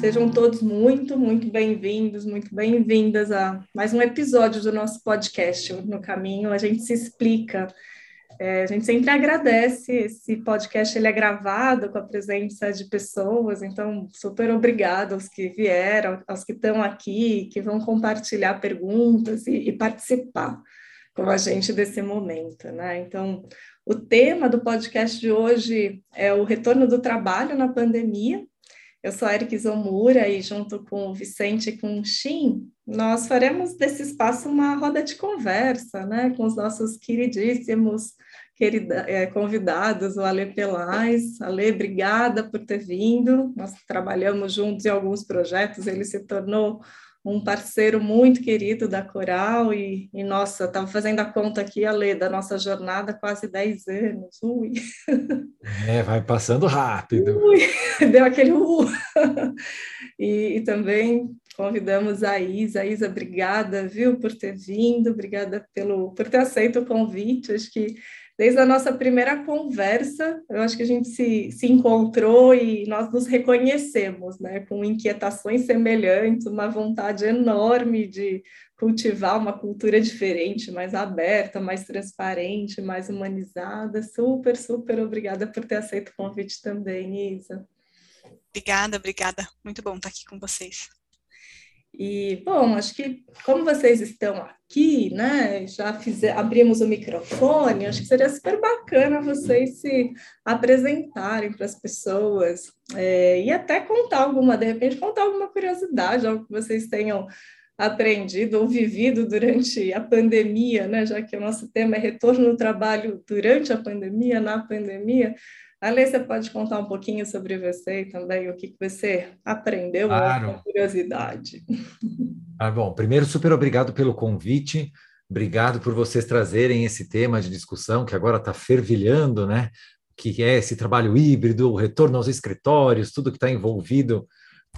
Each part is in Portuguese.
Sejam todos muito, muito bem-vindos, muito bem-vindas a mais um episódio do nosso podcast. No caminho, a gente se explica. É, a gente sempre agradece. Esse podcast ele é gravado com a presença de pessoas, então, super obrigada aos que vieram, aos que estão aqui, que vão compartilhar perguntas e, e participar com a gente desse momento, né? Então, o tema do podcast de hoje é o retorno do trabalho na pandemia eu sou a Eric Zomura e junto com o Vicente e com o Shin, nós faremos desse espaço uma roda de conversa, né, com os nossos queridíssimos querida, é, convidados, o Ale Pelais. Ale, obrigada por ter vindo. Nós trabalhamos juntos em alguns projetos, ele se tornou um parceiro muito querido da Coral e, e nossa, estava fazendo a conta aqui, Ale, da nossa jornada, quase 10 anos, ui. É, vai passando rápido. Ui, deu aquele uh. e, e também convidamos a Isa. Isa, obrigada, viu, por ter vindo, obrigada pelo, por ter aceito o convite, acho que desde a nossa primeira conversa, eu acho que a gente se, se encontrou e nós nos reconhecemos, né, com inquietações semelhantes, uma vontade enorme de cultivar uma cultura diferente, mais aberta, mais transparente, mais humanizada. Super, super obrigada por ter aceito o convite também, Isa. Obrigada, obrigada. Muito bom estar aqui com vocês. E, bom, acho que como vocês estão aqui, né, já fizer, abrimos o microfone, acho que seria super bacana vocês se apresentarem para as pessoas é, e até contar alguma, de repente, contar alguma curiosidade, algo que vocês tenham aprendido ou vivido durante a pandemia, né, já que o nosso tema é retorno no trabalho durante a pandemia, na pandemia. Ale, você pode contar um pouquinho sobre você e também o que você aprendeu, claro. com curiosidade. Ah, bom, primeiro, super obrigado pelo convite, obrigado por vocês trazerem esse tema de discussão que agora está fervilhando, né? Que é esse trabalho híbrido, o retorno aos escritórios, tudo que está envolvido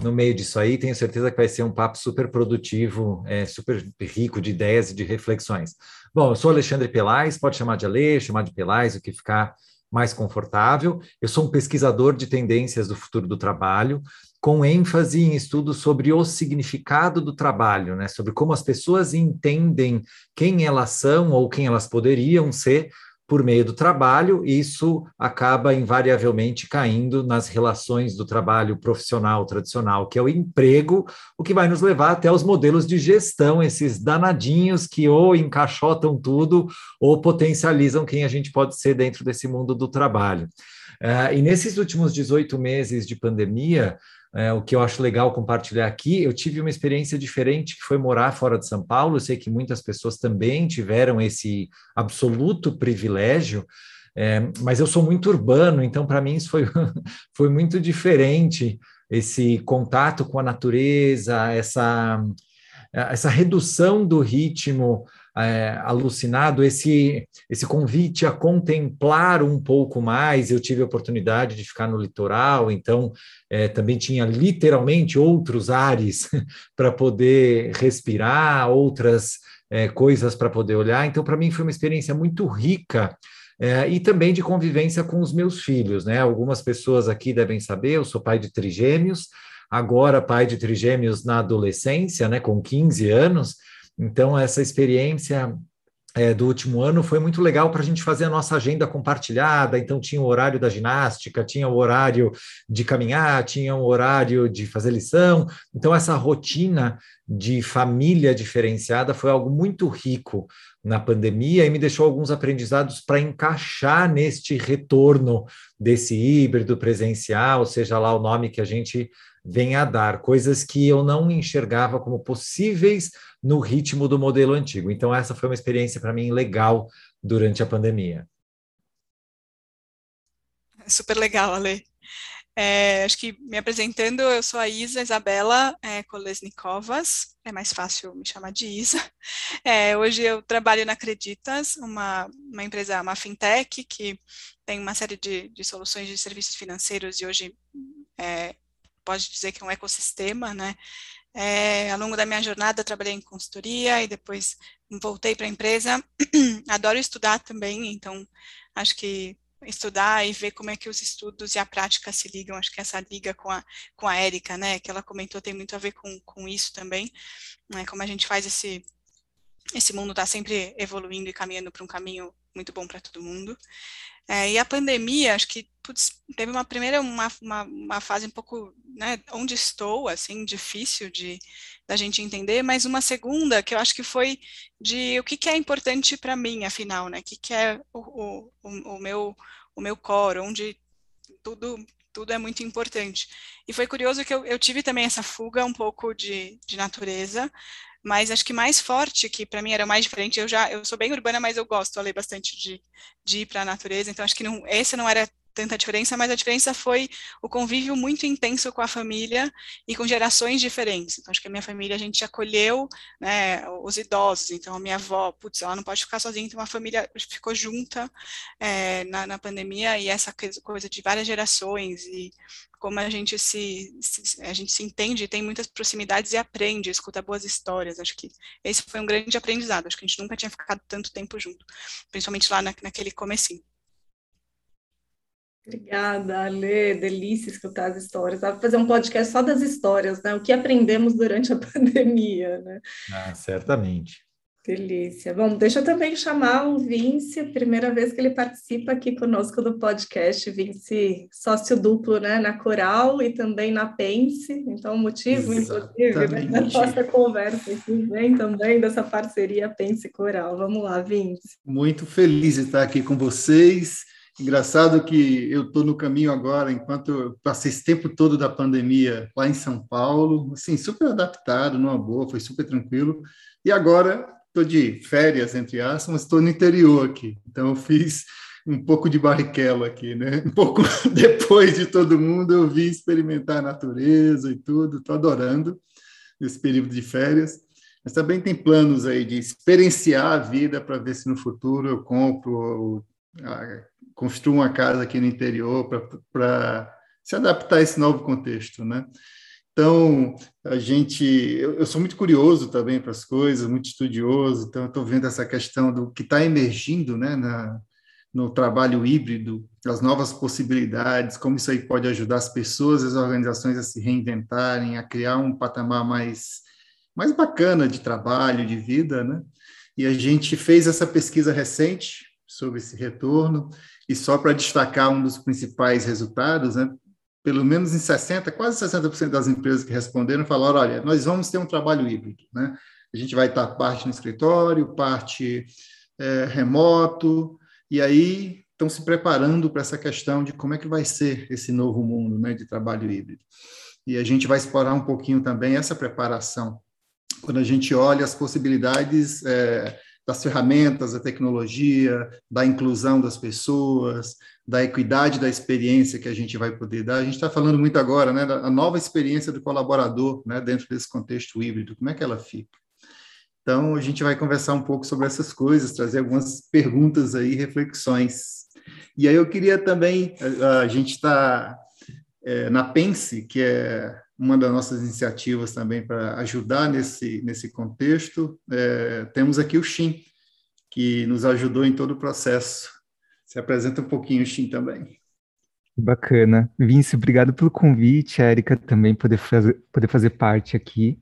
no meio disso aí. Tenho certeza que vai ser um papo super produtivo, é, super rico de ideias e de reflexões. Bom, eu sou Alexandre Pelais, pode chamar de Ale, chamar de Pelais, o que ficar mais confortável. Eu sou um pesquisador de tendências do futuro do trabalho, com ênfase em estudos sobre o significado do trabalho, né? sobre como as pessoas entendem quem elas são ou quem elas poderiam ser por meio do trabalho, isso acaba invariavelmente caindo nas relações do trabalho profissional tradicional, que é o emprego, o que vai nos levar até os modelos de gestão, esses danadinhos que ou encaixotam tudo ou potencializam quem a gente pode ser dentro desse mundo do trabalho. Uh, e nesses últimos 18 meses de pandemia, é, o que eu acho legal compartilhar aqui, eu tive uma experiência diferente que foi morar fora de São Paulo. Eu sei que muitas pessoas também tiveram esse absoluto privilégio, é, mas eu sou muito urbano, então para mim isso foi, foi muito diferente esse contato com a natureza, essa, essa redução do ritmo é, alucinado, esse, esse convite a contemplar um pouco mais. Eu tive a oportunidade de ficar no litoral, então é, também tinha literalmente outros ares para poder respirar, outras é, coisas para poder olhar. Então, para mim, foi uma experiência muito rica. É, e também de convivência com os meus filhos, né? Algumas pessoas aqui devem saber, eu sou pai de trigêmeos, agora pai de trigêmeos na adolescência, né, com 15 anos, então, essa experiência é, do último ano foi muito legal para a gente fazer a nossa agenda compartilhada. Então, tinha o horário da ginástica, tinha o horário de caminhar, tinha o horário de fazer lição. Então, essa rotina de família diferenciada foi algo muito rico na pandemia e me deixou alguns aprendizados para encaixar neste retorno desse híbrido presencial, seja lá o nome que a gente venha a dar, coisas que eu não enxergava como possíveis no ritmo do modelo antigo. Então, essa foi uma experiência para mim legal durante a pandemia. Super legal, Ale. É, acho que me apresentando, eu sou a Isa Isabela é, Kolesnikovas, é mais fácil me chamar de Isa. É, hoje eu trabalho na Acreditas, uma, uma empresa, uma fintech, que tem uma série de, de soluções de serviços financeiros e hoje é, pode dizer que é um ecossistema, né? É, ao longo da minha jornada, trabalhei em consultoria e depois voltei para a empresa. Adoro estudar também, então acho que estudar e ver como é que os estudos e a prática se ligam. Acho que essa liga com a, com a Érica, né, que ela comentou, tem muito a ver com, com isso também, né, como a gente faz esse, esse mundo está sempre evoluindo e caminhando para um caminho muito bom para todo mundo. É, e a pandemia, acho que putz, teve uma primeira, uma, uma, uma, fase um pouco, né, onde estou, assim, difícil de da gente entender, mas uma segunda que eu acho que foi de o que, que é importante para mim, afinal, né, o que, que é o, o, o, meu, o meu core, onde tudo tudo é muito importante. E foi curioso que eu, eu tive também essa fuga um pouco de, de natureza, mas acho que mais forte, que para mim era mais diferente, eu já, eu sou bem urbana, mas eu gosto, eu bastante de, de ir para a natureza, então acho que não, esse não era tanta diferença, mas a diferença foi o convívio muito intenso com a família e com gerações diferentes. Então, acho que a minha família, a gente acolheu né, os idosos, então a minha avó, putz, ela não pode ficar sozinha, então a família ficou junta é, na, na pandemia e essa coisa de várias gerações e como a gente se, se, a gente se entende, tem muitas proximidades e aprende, escuta boas histórias. Acho que esse foi um grande aprendizado. Acho que a gente nunca tinha ficado tanto tempo junto, principalmente lá na, naquele comecinho. Obrigada, Ale. Delícia escutar as histórias. Dá para fazer um podcast só das histórias, né? O que aprendemos durante a pandemia, né? Ah, certamente. Delícia. Bom, deixa eu também chamar o Vince, primeira vez que ele participa aqui conosco do podcast. Vince, sócio duplo né, na Coral e também na Pense. Então, motivo, inclusive, né, na nossa conversa aqui vem também dessa parceria Pense Coral. Vamos lá, Vince. Muito feliz de estar aqui com vocês Engraçado que eu estou no caminho agora, enquanto eu passei esse tempo todo da pandemia lá em São Paulo, assim, super adaptado, numa boa, foi super tranquilo. E agora estou de férias, entre aspas, mas estou no interior aqui. Então eu fiz um pouco de barrichello aqui, né? Um pouco depois de todo mundo, eu vim experimentar a natureza e tudo, estou adorando esse período de férias. Mas também tem planos aí de experienciar a vida para ver se no futuro eu compro construa uma casa aqui no interior para se adaptar a esse novo contexto, né? Então, a gente, eu, eu sou muito curioso também para as coisas, muito estudioso, então estou vendo essa questão do que está emergindo, né, na, no trabalho híbrido, as novas possibilidades, como isso aí pode ajudar as pessoas, as organizações a se reinventarem, a criar um patamar mais mais bacana de trabalho, de vida, né? E a gente fez essa pesquisa recente sobre esse retorno e só para destacar um dos principais resultados, né, pelo menos em 60%, quase 60% das empresas que responderam falaram, olha, nós vamos ter um trabalho híbrido. Né? A gente vai estar parte no escritório, parte é, remoto, e aí estão se preparando para essa questão de como é que vai ser esse novo mundo né, de trabalho híbrido. E a gente vai explorar um pouquinho também essa preparação. Quando a gente olha as possibilidades é, das ferramentas, da tecnologia, da inclusão das pessoas, da equidade da experiência que a gente vai poder dar. A gente está falando muito agora, né, da nova experiência do colaborador, né, dentro desse contexto híbrido, como é que ela fica? Então, a gente vai conversar um pouco sobre essas coisas, trazer algumas perguntas aí, reflexões. E aí eu queria também, a, gente está é, na Pense, que é uma das nossas iniciativas também para ajudar nesse, nesse contexto. É, temos aqui o Shin, que nos ajudou em todo o processo. Se apresenta um pouquinho, Shin, também. Bacana. Vince, obrigado pelo convite. Erika também poder fazer, poder fazer parte aqui.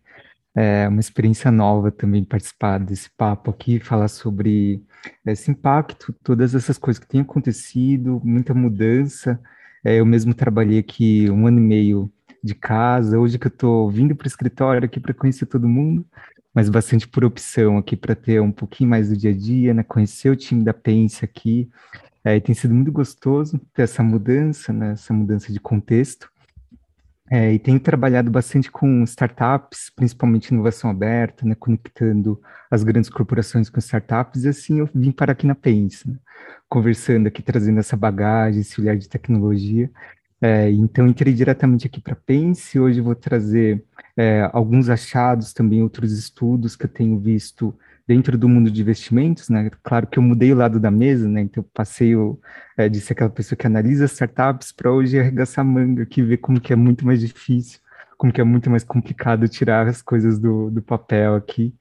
É uma experiência nova também participar desse papo aqui, falar sobre esse impacto, todas essas coisas que têm acontecido, muita mudança. É, eu mesmo trabalhei aqui um ano e meio de casa, hoje que eu estou vindo para o escritório aqui para conhecer todo mundo, mas bastante por opção aqui para ter um pouquinho mais do dia a dia, né? Conhecer o time da Pense aqui. É, tem sido muito gostoso ter essa mudança, né? Essa mudança de contexto. É, e tenho trabalhado bastante com startups, principalmente inovação aberta, né, conectando as grandes corporações com startups, e assim eu vim para aqui na Pense, né, conversando aqui, trazendo essa bagagem, esse olhar de tecnologia, é, então, entrei diretamente aqui para Pense. Hoje vou trazer é, alguns achados, também outros estudos que eu tenho visto dentro do mundo de investimentos, né? Claro que eu mudei o lado da mesa, né? Então, passei o, é, de ser aquela pessoa que analisa startups para hoje arregaçar manga, que vê como que é muito mais difícil, como que é muito mais complicado tirar as coisas do, do papel aqui.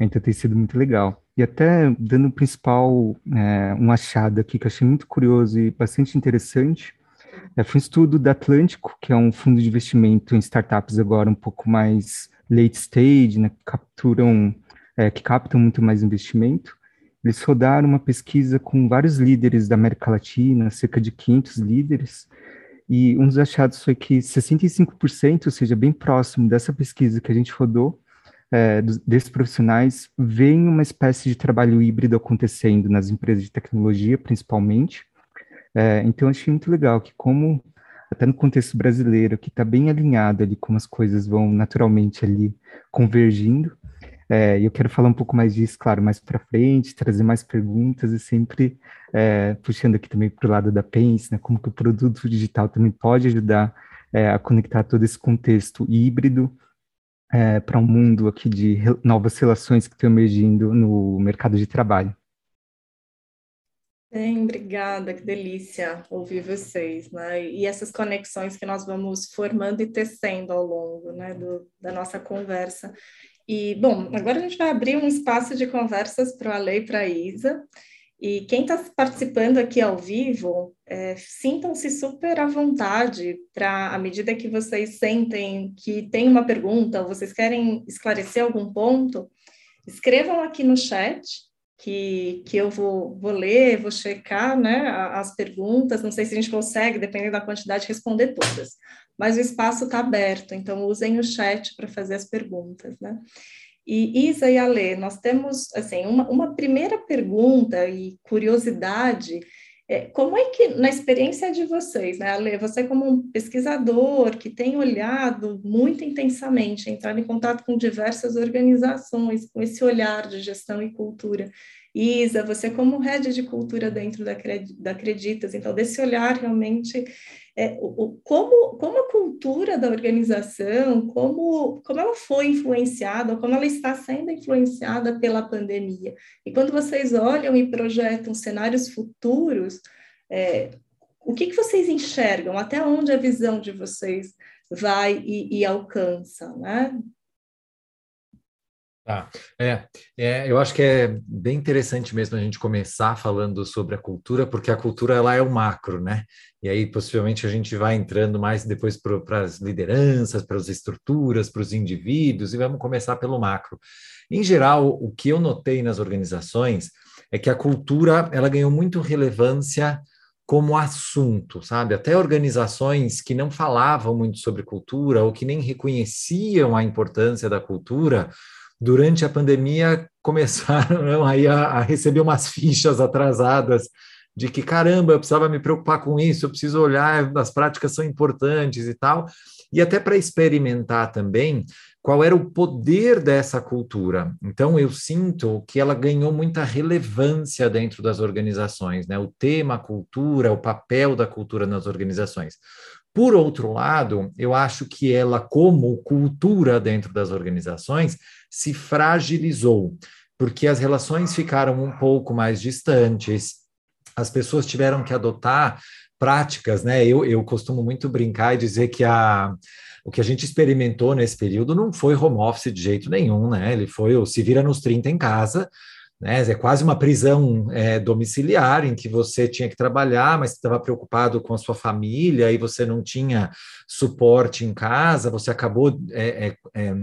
Então, tem sido muito legal. E até dando o principal, é, um achado aqui que eu achei muito curioso e bastante interessante, foi um estudo da Atlântico, que é um fundo de investimento em startups agora um pouco mais late stage, né, que capturam, é, que captam muito mais investimento. Eles rodaram uma pesquisa com vários líderes da América Latina, cerca de 500 líderes, e um dos achados foi que 65%, ou seja, bem próximo dessa pesquisa que a gente rodou, é, desses profissionais, veem uma espécie de trabalho híbrido acontecendo nas empresas de tecnologia, principalmente. É, então, achei muito legal que, como até no contexto brasileiro, que está bem alinhado ali como as coisas vão naturalmente ali convergindo, é, eu quero falar um pouco mais disso, claro, mais para frente, trazer mais perguntas e sempre é, puxando aqui também para o lado da Pense, né, como que o produto digital também pode ajudar é, a conectar todo esse contexto híbrido é, para um mundo aqui de re novas relações que estão emergindo no mercado de trabalho. Bem, obrigada, que delícia ouvir vocês, né? E essas conexões que nós vamos formando e tecendo ao longo, né, do, da nossa conversa. E, bom, agora a gente vai abrir um espaço de conversas para o Ale e para a Isa. E quem está participando aqui ao vivo, é, sintam-se super à vontade para, à medida que vocês sentem que tem uma pergunta ou vocês querem esclarecer algum ponto, escrevam aqui no chat, que, que eu vou, vou ler, vou checar né, as perguntas. Não sei se a gente consegue, dependendo da quantidade, responder todas mas o espaço está aberto, então usem o chat para fazer as perguntas, né? E Isa e Ale, nós temos, assim, uma, uma primeira pergunta e curiosidade, como é que, na experiência de vocês, né, Ale, você como um pesquisador que tem olhado muito intensamente, entrado em contato com diversas organizações, com esse olhar de gestão e cultura, Isa, você como head de cultura dentro da, da Acreditas, então desse olhar realmente é, o, como, como a cultura da organização, como, como ela foi influenciada, como ela está sendo influenciada pela pandemia. E quando vocês olham e projetam cenários futuros, é, o que, que vocês enxergam? Até onde a visão de vocês vai e, e alcança, né? Tá. É, é, eu acho que é bem interessante mesmo a gente começar falando sobre a cultura, porque a cultura ela é o macro, né? E aí possivelmente a gente vai entrando mais depois para as lideranças, para as estruturas, para os indivíduos, e vamos começar pelo macro. Em geral, o que eu notei nas organizações é que a cultura ela ganhou muito relevância como assunto, sabe? Até organizações que não falavam muito sobre cultura ou que nem reconheciam a importância da cultura durante a pandemia começaram aí a, a, receber umas fichas atrasadas de que caramba, eu precisava me preocupar com isso, eu preciso olhar, as práticas são importantes e tal, e até para experimentar também qual era o poder dessa cultura. Então eu sinto que ela ganhou muita relevância dentro das organizações, né? O tema cultura, o papel da cultura nas organizações. Por outro lado, eu acho que ela, como cultura dentro das organizações, se fragilizou, porque as relações ficaram um pouco mais distantes, as pessoas tiveram que adotar práticas, né? Eu, eu costumo muito brincar e dizer que a, o que a gente experimentou nesse período não foi home office de jeito nenhum, né? Ele foi o se vira nos 30 em casa, né? É quase uma prisão é, domiciliar em que você tinha que trabalhar, mas estava preocupado com a sua família e você não tinha suporte em casa, você acabou é, é, é,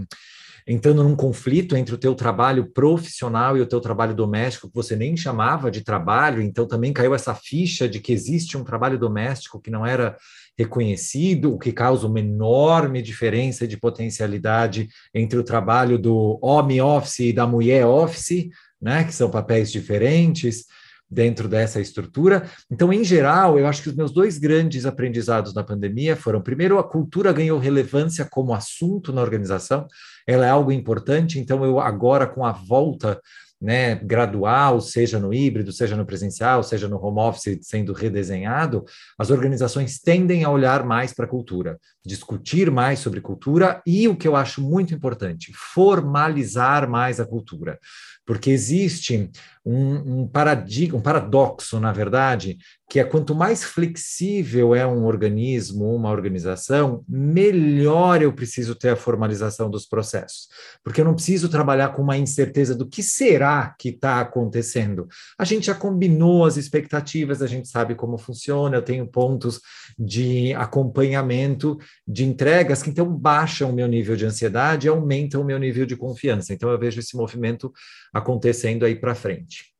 entrando num conflito entre o teu trabalho profissional e o teu trabalho doméstico, que você nem chamava de trabalho, então também caiu essa ficha de que existe um trabalho doméstico que não era reconhecido, o que causa uma enorme diferença de potencialidade entre o trabalho do homem office e da mulher office, né, que são papéis diferentes dentro dessa estrutura. Então, em geral, eu acho que os meus dois grandes aprendizados na pandemia foram: primeiro, a cultura ganhou relevância como assunto na organização, ela é algo importante, então eu agora com a volta né, gradual, seja no híbrido, seja no presencial, seja no home office sendo redesenhado, as organizações tendem a olhar mais para a cultura, discutir mais sobre cultura e o que eu acho muito importante, formalizar mais a cultura porque existe um, um paradigma, um paradoxo, na verdade, que é quanto mais flexível é um organismo, uma organização, melhor eu preciso ter a formalização dos processos. Porque eu não preciso trabalhar com uma incerteza do que será que está acontecendo. A gente já combinou as expectativas, a gente sabe como funciona, eu tenho pontos de acompanhamento de entregas que então baixam o meu nível de ansiedade e aumentam o meu nível de confiança. Então eu vejo esse movimento acontecendo aí para frente.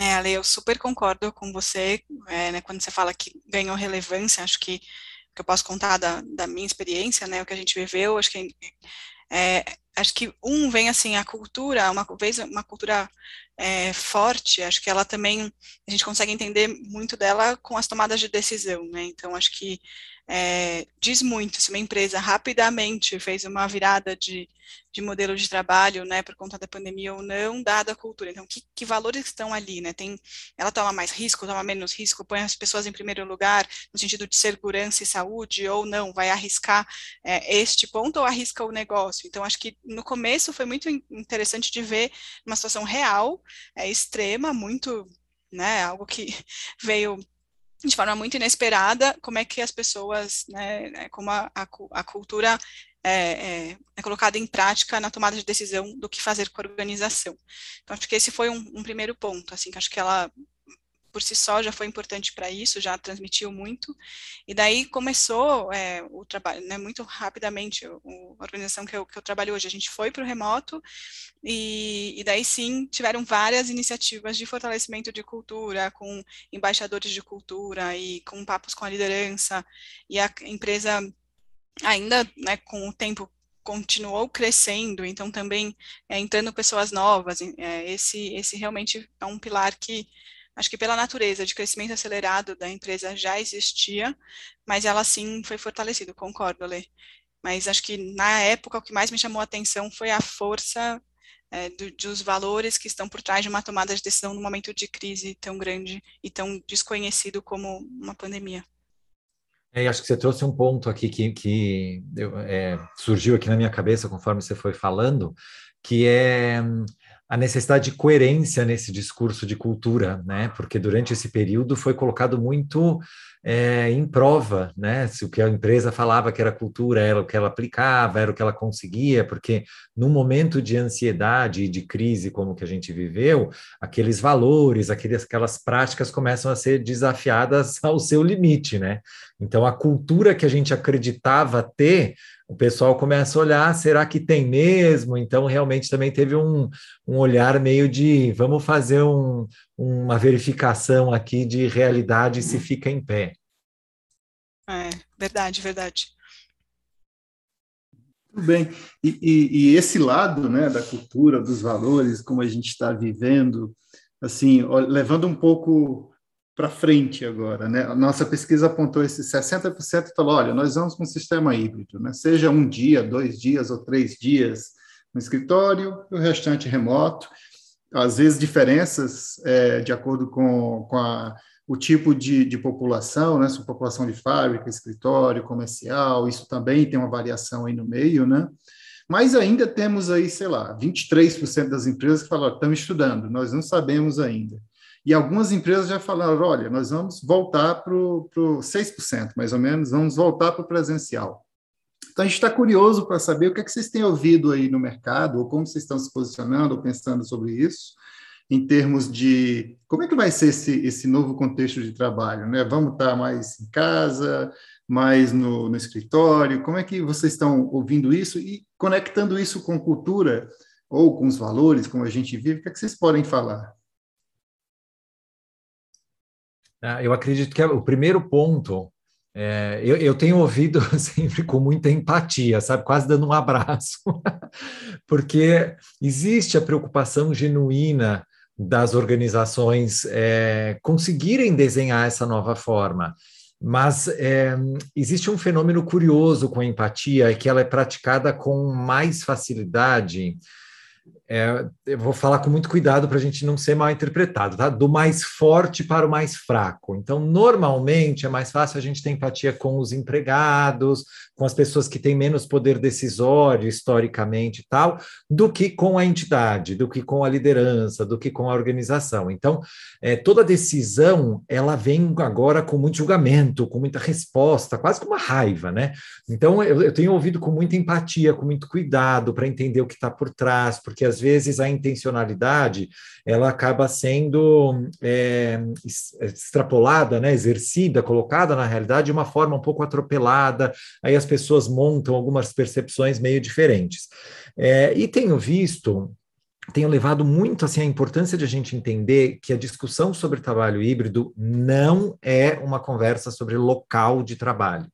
É, Ale, eu super concordo com você, é, né, quando você fala que ganhou relevância, acho que, que eu posso contar da, da minha experiência, né, o que a gente viveu, acho que é, acho que um vem assim a cultura uma vez uma cultura é, forte acho que ela também a gente consegue entender muito dela com as tomadas de decisão né então acho que é, diz muito se uma empresa rapidamente fez uma virada de, de modelo de trabalho, né, por conta da pandemia ou não, dada a cultura. Então, que, que valores estão ali, né? Tem, ela toma mais risco, toma menos risco, põe as pessoas em primeiro lugar no sentido de segurança e saúde ou não, vai arriscar é, este ponto ou arrisca o negócio. Então, acho que no começo foi muito interessante de ver uma situação real, é, extrema, muito, né, algo que veio de forma muito inesperada, como é que as pessoas, né, né como a, a, a cultura é, é, é, colocada em prática na tomada de decisão do que fazer com a organização. Então, acho que esse foi um, um primeiro ponto, assim, que acho que ela por si só já foi importante para isso, já transmitiu muito, e daí começou é, o trabalho, né, muito rapidamente, o, a organização que eu, que eu trabalho hoje, a gente foi para o remoto, e, e, daí sim tiveram várias iniciativas de fortalecimento de cultura, com embaixadores de cultura e com papos com a liderança, e a empresa ainda, né, com o tempo continuou crescendo, então também é, entrando pessoas novas, é, esse, esse realmente é um pilar que acho que pela natureza de crescimento acelerado da empresa já existia, mas ela sim foi fortalecida, concordo, Lê. Mas acho que na época o que mais me chamou a atenção foi a força é, do, dos valores que estão por trás de uma tomada de decisão num momento de crise tão grande e tão desconhecido como uma pandemia. É, acho que você trouxe um ponto aqui que, que é, surgiu aqui na minha cabeça conforme você foi falando, que é a necessidade de coerência nesse discurso de cultura, né? Porque durante esse período foi colocado muito é, em prova, né? Se o que a empresa falava que era cultura era o que ela aplicava, era o que ela conseguia, porque num momento de ansiedade e de crise como que a gente viveu, aqueles valores, aqueles, aquelas práticas começam a ser desafiadas ao seu limite, né? Então a cultura que a gente acreditava ter o pessoal começa a olhar, será que tem mesmo? Então, realmente também teve um, um olhar meio de vamos fazer um, uma verificação aqui de realidade se fica em pé. É, verdade, verdade. Tudo bem. E, e, e, esse lado né, da cultura, dos valores, como a gente está vivendo, assim, levando um pouco para frente agora. Né? A nossa pesquisa apontou esses 60% e falou: olha, nós vamos com um sistema híbrido, né? seja um dia, dois dias ou três dias no escritório, e o restante remoto. Às vezes, diferenças é, de acordo com, com a, o tipo de, de população, né? se população de fábrica, escritório, comercial, isso também tem uma variação aí no meio, né? Mas ainda temos aí, sei lá, 23% das empresas que falam, estamos estudando, nós não sabemos ainda. E algumas empresas já falaram: olha, nós vamos voltar para o 6%, mais ou menos, vamos voltar para o presencial. Então, a gente está curioso para saber o que, é que vocês têm ouvido aí no mercado, ou como vocês estão se posicionando ou pensando sobre isso, em termos de como é que vai ser esse, esse novo contexto de trabalho. Né? Vamos estar mais em casa, mais no, no escritório? Como é que vocês estão ouvindo isso e conectando isso com cultura ou com os valores, como a gente vive? O que, é que vocês podem falar? Eu acredito que é o primeiro ponto, é, eu, eu, tenho ouvido sempre com muita empatia, sabe, quase dando um abraço, porque existe a preocupação genuína das organizações é, conseguirem desenhar essa nova forma. Mas é, existe um fenômeno curioso com a empatia, é que ela é praticada com mais facilidade é, eu vou falar com muito cuidado para a gente não ser mal interpretado, tá? Do mais forte para o mais fraco. Então, normalmente é mais fácil a gente ter empatia com os empregados, com as pessoas que têm menos poder decisório historicamente e tal, do que com a entidade, do que com a liderança, do que com a organização. Então, é, toda decisão ela vem agora com muito julgamento, com muita resposta, quase com uma raiva, né? Então, eu, eu tenho ouvido com muita empatia, com muito cuidado para entender o que está por trás, porque às vezes a intencionalidade ela acaba sendo é, extrapolada, né, exercida, colocada na realidade de uma forma um pouco atropelada, aí as pessoas montam algumas percepções meio diferentes. É, e tenho visto tenho levado muito assim a importância de a gente entender que a discussão sobre trabalho híbrido não é uma conversa sobre local de trabalho.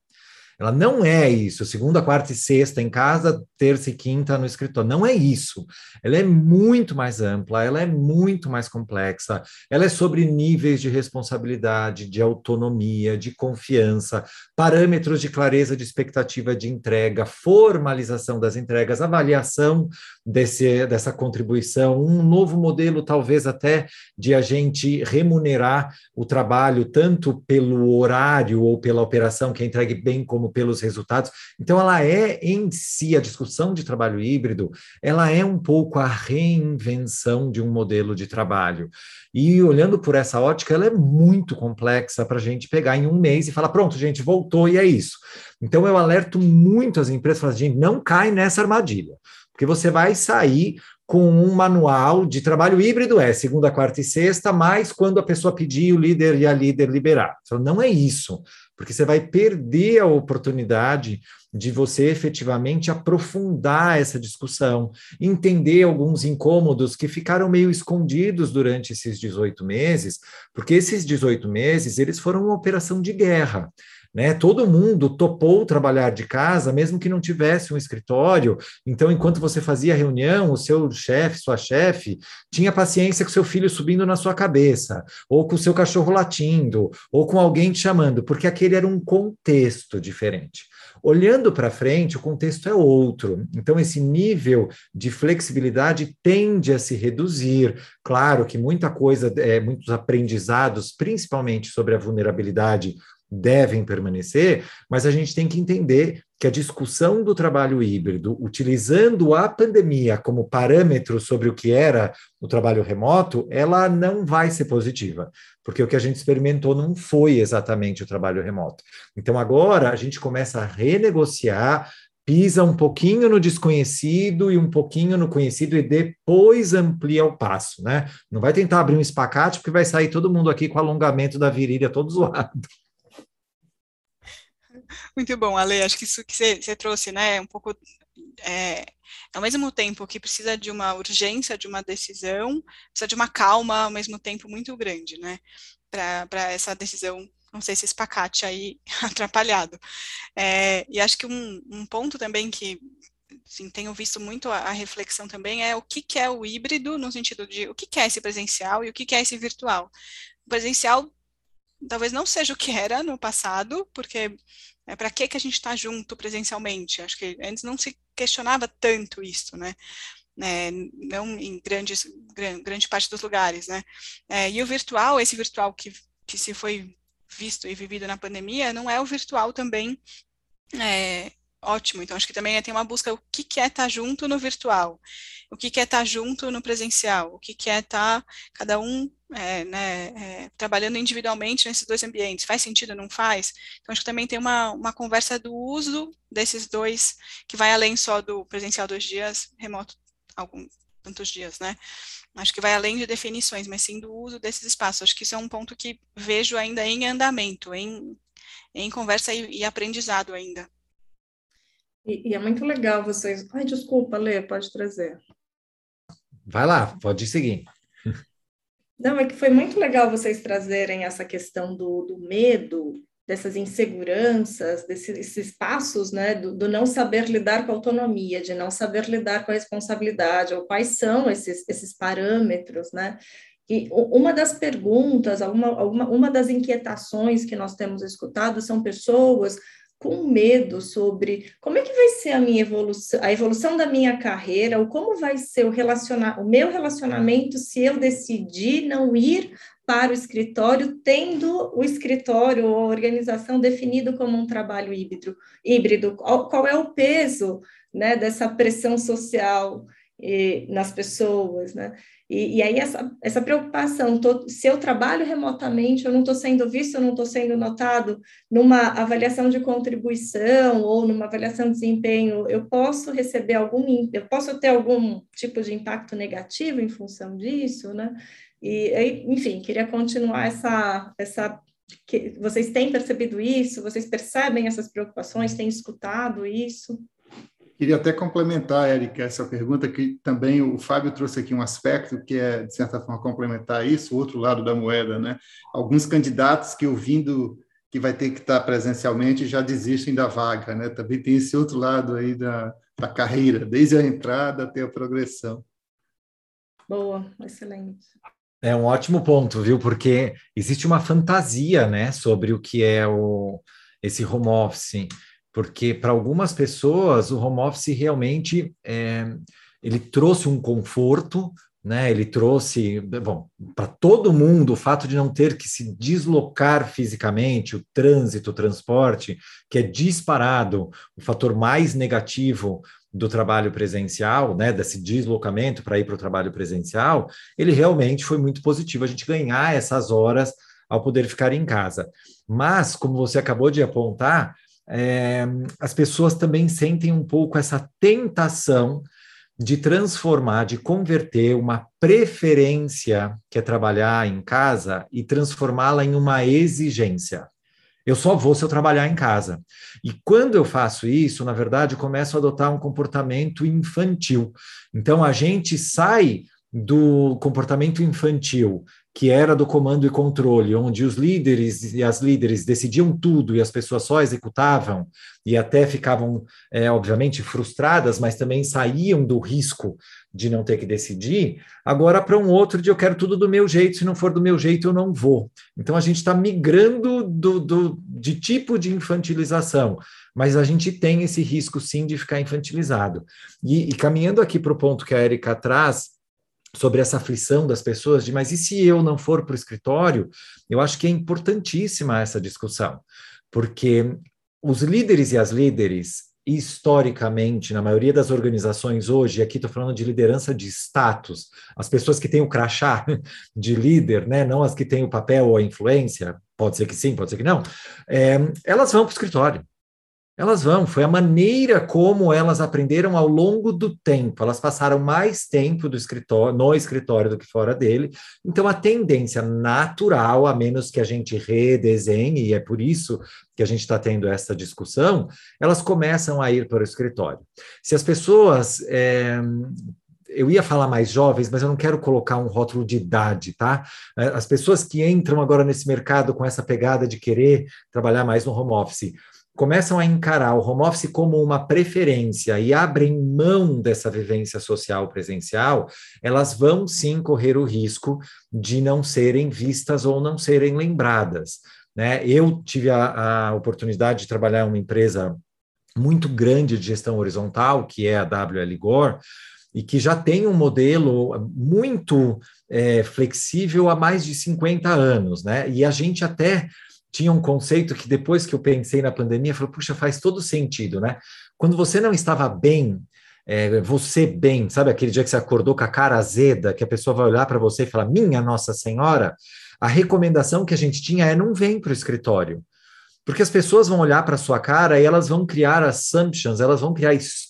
Ela não é isso, segunda, quarta e sexta em casa, terça e quinta no escritório. Não é isso. Ela é muito mais ampla, ela é muito mais complexa. Ela é sobre níveis de responsabilidade, de autonomia, de confiança, parâmetros de clareza de expectativa de entrega, formalização das entregas, avaliação desse, dessa contribuição, um novo modelo, talvez até, de a gente remunerar o trabalho tanto pelo horário ou pela operação que é entregue bem como pelos resultados. Então, ela é em si, a discussão de trabalho híbrido, ela é um pouco a reinvenção de um modelo de trabalho. E olhando por essa ótica, ela é muito complexa para a gente pegar em um mês e falar: pronto, gente, voltou e é isso. Então, eu alerto muito as empresas, falo, gente, não cai nessa armadilha porque você vai sair com um manual de trabalho híbrido, é segunda, quarta e sexta, mais quando a pessoa pedir o líder e a líder liberar. Então, não é isso, porque você vai perder a oportunidade de você efetivamente aprofundar essa discussão, entender alguns incômodos que ficaram meio escondidos durante esses 18 meses, porque esses 18 meses eles foram uma operação de guerra. Né? Todo mundo topou trabalhar de casa, mesmo que não tivesse um escritório. Então, enquanto você fazia reunião, o seu chefe, sua chefe, tinha paciência com seu filho subindo na sua cabeça, ou com o seu cachorro latindo, ou com alguém te chamando, porque aquele era um contexto diferente. Olhando para frente, o contexto é outro. Então, esse nível de flexibilidade tende a se reduzir. Claro que muita coisa, é, muitos aprendizados, principalmente sobre a vulnerabilidade, devem permanecer, mas a gente tem que entender que a discussão do trabalho híbrido, utilizando a pandemia como parâmetro sobre o que era o trabalho remoto, ela não vai ser positiva, porque o que a gente experimentou não foi exatamente o trabalho remoto. Então agora a gente começa a renegociar pisa um pouquinho no desconhecido e um pouquinho no conhecido e depois amplia o passo, né? Não vai tentar abrir um espacate porque vai sair todo mundo aqui com alongamento da virilha todo zoado. Muito bom, Ale. Acho que isso que você, trouxe, né, um pouco é, ao mesmo tempo que precisa de uma urgência, de uma decisão, precisa de uma calma ao mesmo tempo muito grande, né, para essa decisão, não sei se espacate aí atrapalhado. É, e acho que um, um, ponto também que assim, tenho visto muito a, a, reflexão também é o que, que é o híbrido, no sentido de o que, que é esse presencial e o que, que é esse virtual. O presencial talvez não seja o que era no passado, porque é, para que, que a gente está junto presencialmente? Acho que antes não se questionava tanto isso, né? É, não em grandes, grande parte dos lugares, né? É, e o virtual, esse virtual que, que se foi visto e vivido na pandemia, não é o virtual também é, ótimo. Então, acho que também tem uma busca, o que, que é estar tá junto no virtual? O que, que é estar tá junto no presencial? O que, que é estar tá, cada um é, né, é, trabalhando individualmente nesses dois ambientes? Faz sentido, não faz? Então, acho que também tem uma, uma conversa do uso desses dois, que vai além só do presencial dois dias, remoto algum, tantos dias, né? Acho que vai além de definições, mas sim do uso desses espaços. Acho que isso é um ponto que vejo ainda em andamento, em, em conversa e, e aprendizado ainda. E, e, é muito legal vocês. Ai, desculpa, Lê, pode trazer. Vai lá, pode seguir. Não, é que foi muito legal vocês trazerem essa questão do, do medo, dessas inseguranças, desses espaços, né, do, do, não saber lidar com a autonomia, de não saber lidar com a responsabilidade, ou quais são esses, esses parâmetros, né? E uma das perguntas, uma, uma, uma das inquietações que nós temos escutado são pessoas com medo sobre como é que vai ser a minha evolução, a evolução da minha carreira, ou como vai ser o, relacionar, o meu relacionamento se eu decidir não ir para o escritório, tendo o escritório ou a organização definido como um trabalho híbrido. híbrido. Qual, é o peso né, dessa pressão social eh, nas pessoas, né? E, e, aí essa, essa preocupação, tô, se eu trabalho remotamente, eu não estou sendo visto, eu não estou sendo notado numa avaliação de contribuição ou numa avaliação de desempenho, eu posso receber algum, eu posso ter algum tipo de impacto negativo em função disso, né? E, enfim, queria continuar essa, essa que vocês têm percebido isso? Vocês percebem essas preocupações? Têm escutado isso? Queria até complementar, Érica, essa pergunta que também o Fábio trouxe aqui um aspecto que é, de certa forma, complementar isso, o outro lado da moeda, né? Alguns candidatos que ouvindo que vai ter que estar presencialmente já desistem da vaga, né? Também tem esse outro lado aí da, da carreira, desde a entrada até a progressão. Boa, excelente. É um ótimo ponto, viu? Porque existe uma fantasia, né, sobre o que é o, esse home office, porque para algumas pessoas o home office realmente é, ele trouxe um conforto, né? Ele trouxe, bom, para todo mundo o fato de não ter que se deslocar fisicamente, o trânsito, o transporte, que é disparado o fator mais negativo do trabalho presencial, né, desse deslocamento para ir para o trabalho presencial, ele realmente foi muito positivo a gente ganhar essas horas ao poder ficar em casa. Mas, como você acabou de apontar, é, as pessoas também sentem um pouco essa tentação de transformar, de converter uma preferência, que é trabalhar em casa, e transformá-la em uma exigência. Eu só vou se eu trabalhar em casa. E quando eu faço isso, na verdade, começo a adotar um comportamento infantil. Então, a gente sai do comportamento infantil, que era do comando e controle, onde os líderes e as líderes decidiam tudo e as pessoas só executavam e até ficavam, é, obviamente, frustradas, mas também saíam do risco de não ter que decidir, agora para um outro de eu quero tudo do meu jeito, se não for do meu jeito eu não vou. Então a gente está migrando do, do, de tipo de infantilização, mas a gente tem esse risco sim de ficar infantilizado. E, e caminhando aqui para o ponto que a Erika traz, sobre essa aflição das pessoas de mas e se eu não for para o escritório? Eu acho que é importantíssima essa discussão, porque os líderes e as líderes historicamente, na maioria das organizações hoje, aqui estou falando de liderança de status, as pessoas que têm o crachá de líder, né, não as que têm o papel ou a influência, pode ser que sim, pode ser que não, é, elas vão para o escritório. Elas vão, foi a maneira como elas aprenderam ao longo do tempo. Elas passaram mais tempo do escritório, no escritório do que fora dele. Então, a tendência natural, a menos que a gente redesenhe, e é por isso que a gente está tendo essa discussão, elas começam a ir para o escritório. Se as pessoas. É, eu ia falar mais jovens, mas eu não quero colocar um rótulo de idade, tá? As pessoas que entram agora nesse mercado com essa pegada de querer trabalhar mais no home office começam a encarar o home office como uma preferência e abrem mão dessa vivência social presencial, elas vão sim correr o risco de não serem vistas ou não serem lembradas. Né? Eu tive a, a oportunidade de trabalhar em uma empresa muito grande de gestão horizontal, que é a WL Gore, e que já tem um modelo muito é, flexível há mais de 50 anos, né? E a gente até tinha um conceito que depois que eu pensei na pandemia, falou, puxa, faz todo sentido, né? Quando você não estava bem, é, você bem, sabe aquele dia que você acordou com a cara azeda, que a pessoa vai olhar para você e falar, minha Nossa Senhora, a recomendação que a gente tinha é não vem para o escritório. Porque as pessoas vão olhar para sua cara e elas vão criar assumptions, elas vão criar histórias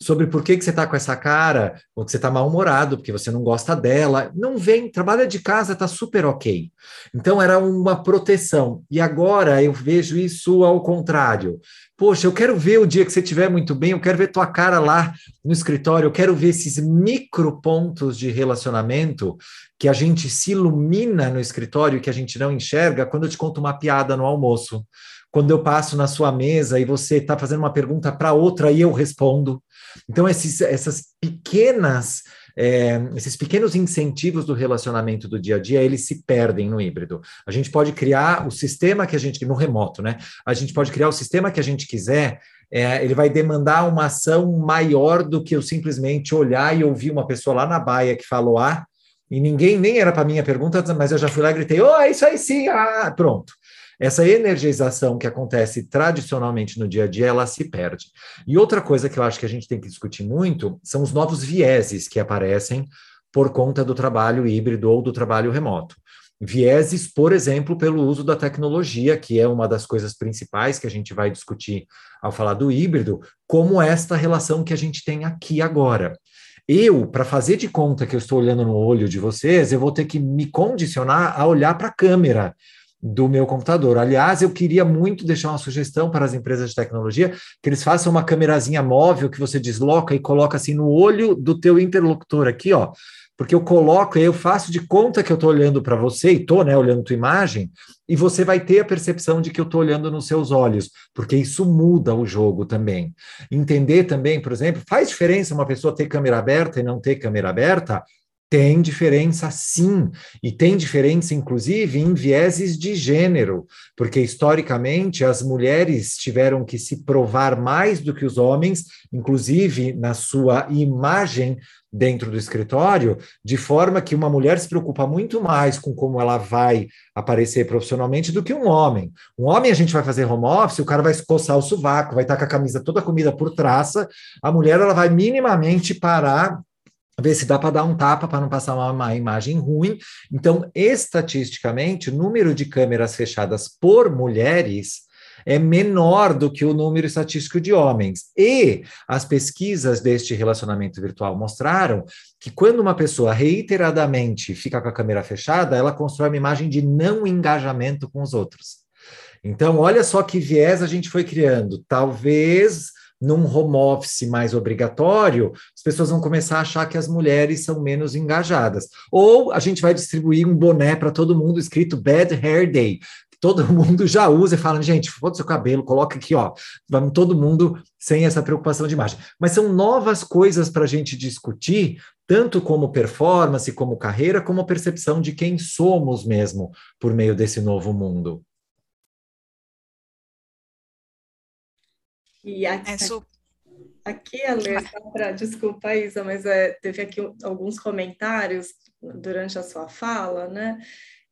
sobre por que, que você está com essa cara, ou que você está mal-humorado, porque você não gosta dela. Não vem, trabalha de casa, está super ok. Então era uma proteção. E agora eu vejo isso ao contrário. Poxa, eu quero ver o dia que você estiver muito bem, eu quero ver tua cara lá no escritório, eu quero ver esses micro pontos de relacionamento que a gente se ilumina no escritório que a gente não enxerga quando eu te conto uma piada no almoço. Quando eu passo na sua mesa e você está fazendo uma pergunta para outra e eu respondo. Então, esses, essas pequenas é, esses pequenos incentivos do relacionamento do dia a dia, eles se perdem no híbrido. A gente pode criar o sistema que a gente, no remoto, né? A gente pode criar o sistema que a gente quiser, é, ele vai demandar uma ação maior do que eu simplesmente olhar e ouvir uma pessoa lá na baia que falou ah, e ninguém nem era para minha pergunta, mas eu já fui lá e gritei, oh, é isso aí sim, ah, pronto. Essa energização que acontece tradicionalmente no dia a dia, ela se perde. E outra coisa que eu acho que a gente tem que discutir muito são os novos vieses que aparecem por conta do trabalho híbrido ou do trabalho remoto. Vieses, por exemplo, pelo uso da tecnologia, que é uma das coisas principais que a gente vai discutir ao falar do híbrido, como esta relação que a gente tem aqui agora. Eu, para fazer de conta que eu estou olhando no olho de vocês, eu vou ter que me condicionar a olhar para a câmera do meu computador. Aliás, eu queria muito deixar uma sugestão para as empresas de tecnologia que eles façam uma câmerazinha móvel que você desloca e coloca assim no olho do teu interlocutor aqui, ó. Porque eu coloco, eu faço de conta que eu estou olhando para você e estou, né, olhando tua imagem, e você vai ter a percepção de que eu estou olhando nos seus olhos, porque isso muda o jogo também. Entender também, por exemplo, faz diferença uma pessoa ter câmera aberta e não ter câmera aberta? Tem diferença, sim, e tem diferença, inclusive, em vieses de gênero, porque historicamente as mulheres tiveram que se provar mais do que os homens, inclusive na sua imagem dentro do escritório, de forma que uma mulher se preocupa muito mais com como ela vai aparecer profissionalmente do que um homem. Um homem a gente vai fazer home office, o cara vai coçar o sovaco, vai estar com a camisa toda comida por traça, a mulher ela vai minimamente parar ver se dá para dar um tapa para não passar uma, uma, imagem ruim. Então, estatisticamente, o número de câmeras fechadas por mulheres é menor do que o número estatístico de homens. E as pesquisas deste relacionamento virtual mostraram que quando uma pessoa reiteradamente fica com a câmera fechada, ela constrói uma imagem de não engajamento com os outros. Então, olha só que viés a gente foi criando. Talvez num home office mais obrigatório, as pessoas vão começar a achar que as mulheres são menos engajadas. Ou a gente vai distribuir um boné para todo mundo escrito Bad Hair Day. Todo mundo já usa e fala, gente, foda seu cabelo, coloca aqui, ó. Vamos todo mundo sem essa preocupação de imagem. Mas são novas coisas para a gente discutir, tanto como performance, como carreira, como percepção de quem somos mesmo por meio desse novo mundo. E aqui, é su... aqui Ale, pra, desculpa, Isa, mas é, teve aqui alguns comentários durante a sua fala, né?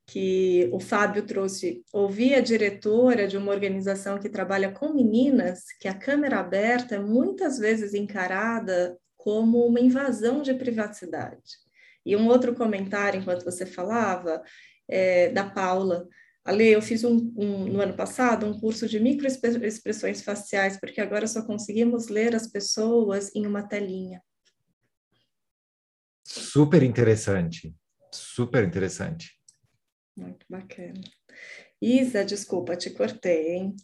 Que o Fábio trouxe, ouvi a diretora de uma organização que trabalha com meninas, que a câmera aberta é muitas vezes encarada como uma invasão de privacidade. E um outro comentário, enquanto você falava, é, da Paula, Ale, eu fiz um, um, no ano passado um curso de microexpressões faciais, porque agora só conseguimos ler as pessoas em uma telinha. Super interessante, super interessante. Muito bacana. Isa, desculpa, te cortei, hein?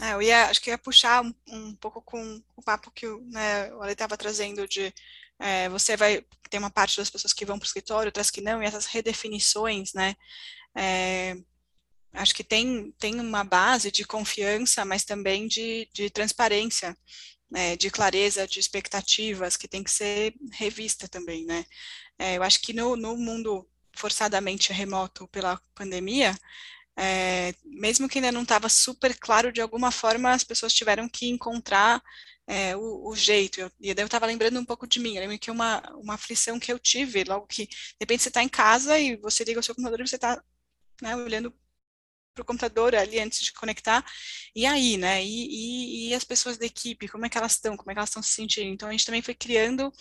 É, eu ia, acho que ia puxar um, um pouco com o papo que né, o Ale estava trazendo de é, você vai ter uma parte das pessoas que vão para o escritório, outras que não, e essas redefinições, né? É, acho que tem, tem uma base de confiança, mas também de, de transparência, né, de clareza de expectativas, que tem que ser revista também, né? É, eu acho que no, no mundo forçadamente remoto pela pandemia, é, mesmo que ainda não estava super claro, de alguma forma as pessoas tiveram que encontrar é, o, o, jeito. Eu, e eu estava lembrando um pouco de mim. Eu lembro que uma, uma aflição que eu tive, logo que, de repente, você está em casa e você liga o seu computador e você está né, olhando para o computador ali antes de conectar, e aí, né, e, e, e, as pessoas da equipe, como é que elas estão, como é que elas estão se sentindo, então a gente também foi criando,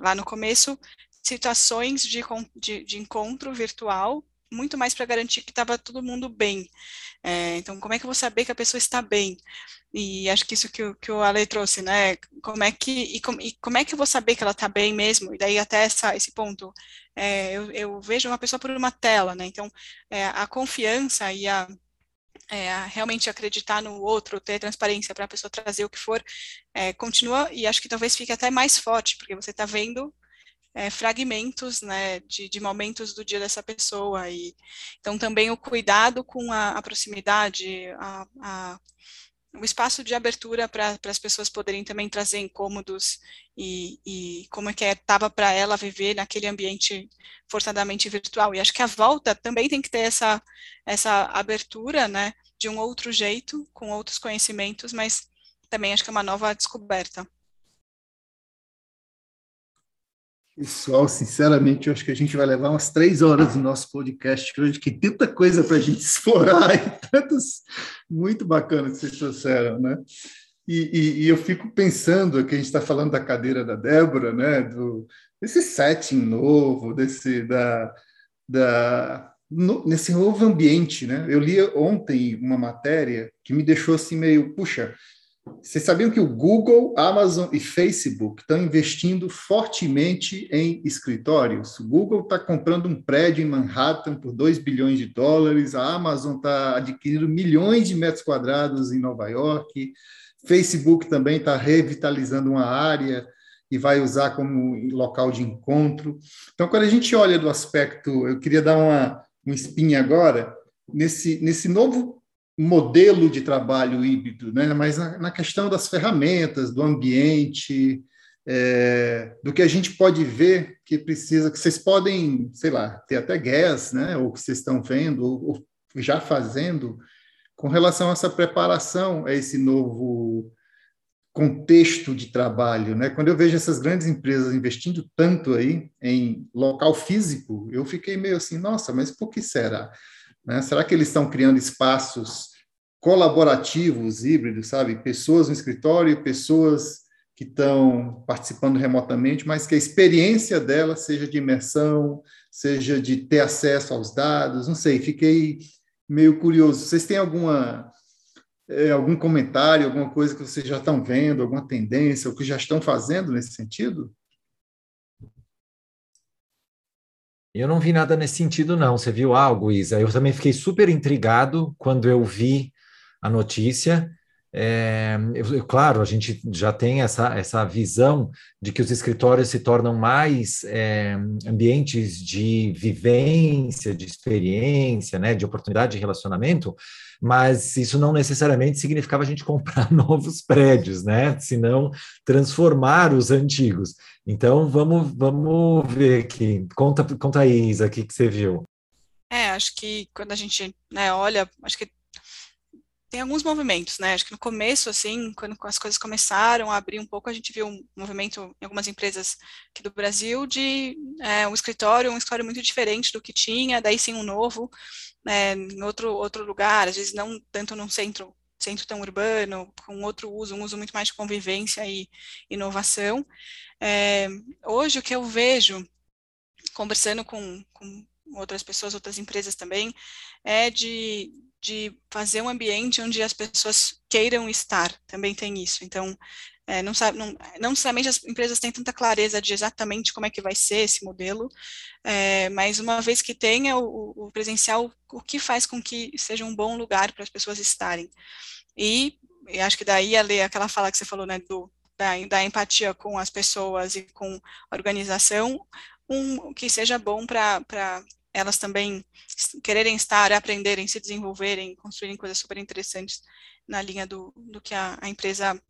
lá no começo, situações de, de, de encontro virtual, muito mais para garantir que estava todo mundo bem, é, então como é que eu vou saber que a pessoa está bem, e acho que isso que o, que o Ale trouxe, né? Como é que e, com, e como é que eu vou saber que ela está bem mesmo? E daí até essa, esse ponto, é, eu, eu, vejo uma pessoa por uma tela, né? Então é, a confiança e a, é, realmente acreditar no outro, ter transparência para a pessoa trazer o que for, é, continua e acho que talvez fique até mais forte, porque você está vendo é, fragmentos né, de, de, momentos do dia dessa pessoa. E, então, também o cuidado com a, a proximidade, a, a, um espaço de abertura para as pessoas poderem também trazer incômodos e, e como é que estava é, para ela viver naquele ambiente forçadamente virtual. E acho que a volta também tem que ter essa, essa abertura, né, de um outro jeito, com outros conhecimentos, mas também acho que é uma nova descoberta. Pessoal, sinceramente, eu acho que a gente vai levar umas três horas no nosso podcast, que hoje tem tanta coisa para a gente explorar e tantas muito bacanas que vocês trouxeram, né? E, e, e eu fico pensando que a gente está falando da cadeira da Débora, né? Do, desse setting novo, desse da, da no, nesse novo ambiente, né? Eu li ontem uma matéria que me deixou assim meio, puxa, vocês sabiam que o Google, Amazon e Facebook estão investindo fortemente em escritórios? O Google está comprando um prédio em Manhattan por 2 bilhões de dólares, a Amazon está adquirindo milhões de metros quadrados em Nova York, Facebook também está revitalizando uma área e vai usar como local de encontro. Então, quando a gente olha do aspecto, eu queria dar uma, uma espinha agora, nesse, nesse novo modelo de trabalho híbrido, né? mas na, na questão das ferramentas, do ambiente, é, do que a gente pode ver que precisa, que vocês podem, sei lá, ter até guess, né? ou que vocês estão vendo, ou, ou já fazendo, com relação a essa preparação a esse novo contexto de trabalho, né? Quando eu vejo essas grandes empresas investindo tanto aí em local físico, eu fiquei meio assim, nossa, mas por que será? Né? Será que eles estão criando espaços colaborativos, híbridos, sabe? Pessoas no escritório, pessoas que estão participando remotamente, mas que a experiência dela seja de imersão, seja de ter acesso aos dados, não sei, fiquei meio curioso. Vocês têm alguma é, algum comentário, alguma coisa que vocês já estão vendo, alguma tendência, ou que já estão fazendo nesse sentido? Eu não vi nada nesse sentido, não. Você viu algo, Isa? Eu também fiquei super intrigado quando eu vi a notícia. É, eu, claro, a gente já tem essa, essa visão de que os escritórios se tornam mais é, ambientes de vivência, de experiência, né, de oportunidade de relacionamento, mas isso não necessariamente significava a gente comprar novos prédios, né? Senão transformar os antigos. Então vamos, vamos ver aqui. Conta, conta aí, Isa, o que, que você viu. É, acho que quando a gente né, olha, acho que tem alguns movimentos, né? Acho que no começo, assim, quando as coisas começaram a abrir um pouco, a gente viu um movimento em algumas empresas aqui do Brasil de é, um escritório, um escritório muito diferente do que tinha, daí sim um novo, né, em outro, outro lugar, às vezes não tanto num centro centro tão urbano, com outro uso, um uso muito mais de convivência e inovação. É, hoje, o que eu vejo, conversando com, com outras pessoas, outras empresas também, é de, de fazer um ambiente onde as pessoas queiram estar, também tem isso. Então, é, não, sabe, não, não necessariamente as empresas têm tanta clareza de exatamente como é que vai ser esse modelo, é, mas uma vez que tenha o, o, presencial, o que faz com que seja um bom lugar para as pessoas estarem. E, e acho que daí, a ler aquela fala que você falou, né, do, da, da empatia com as pessoas e com a organização, um, que seja bom para elas também quererem estar, aprenderem, se desenvolverem, construírem coisas super interessantes na linha do, do que a, a empresa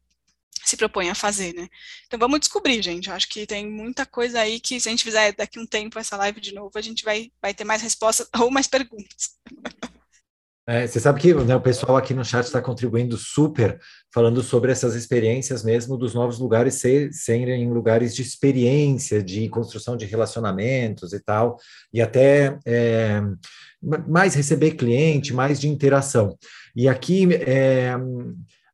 se propõe a fazer, né? Então vamos descobrir, gente. Eu acho que tem muita coisa aí que se a gente fizer daqui um tempo essa live de novo, a gente vai, vai ter mais respostas ou mais perguntas. É, você sabe que né, o pessoal aqui no chat está contribuindo super, falando sobre essas experiências mesmo dos novos lugares ser, serem lugares de experiência, de construção de relacionamentos e tal, e até é, mais receber cliente, mais de interação. E aqui é,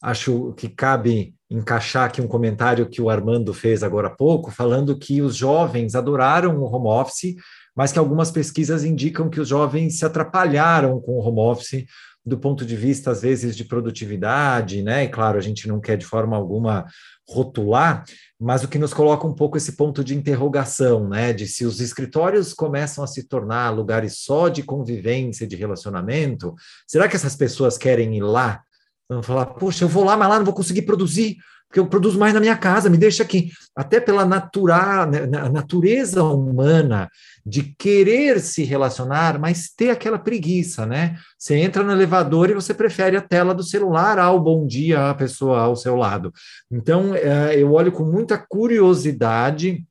acho que cabe encaixar aqui um comentário que o Armando fez agora há pouco, falando que os jovens adoraram o home office mas que algumas pesquisas indicam que os jovens se atrapalharam com o home office do ponto de vista, às vezes, de produtividade, né? E claro, a gente não quer de forma alguma rotular, mas o que nos coloca um pouco esse ponto de interrogação, né? De se os escritórios começam a se tornar lugares só de convivência, de relacionamento, será que essas pessoas querem ir lá? Falar, poxa, eu vou lá, mas lá não vou conseguir produzir, porque eu produzo mais na minha casa, me deixa aqui. Até pela natural, né, natureza humana de querer se relacionar, mas ter aquela preguiça, né? Você entra no elevador e você prefere a tela do celular ao bom dia à pessoa ao seu lado. Então, é, eu olho com muita curiosidade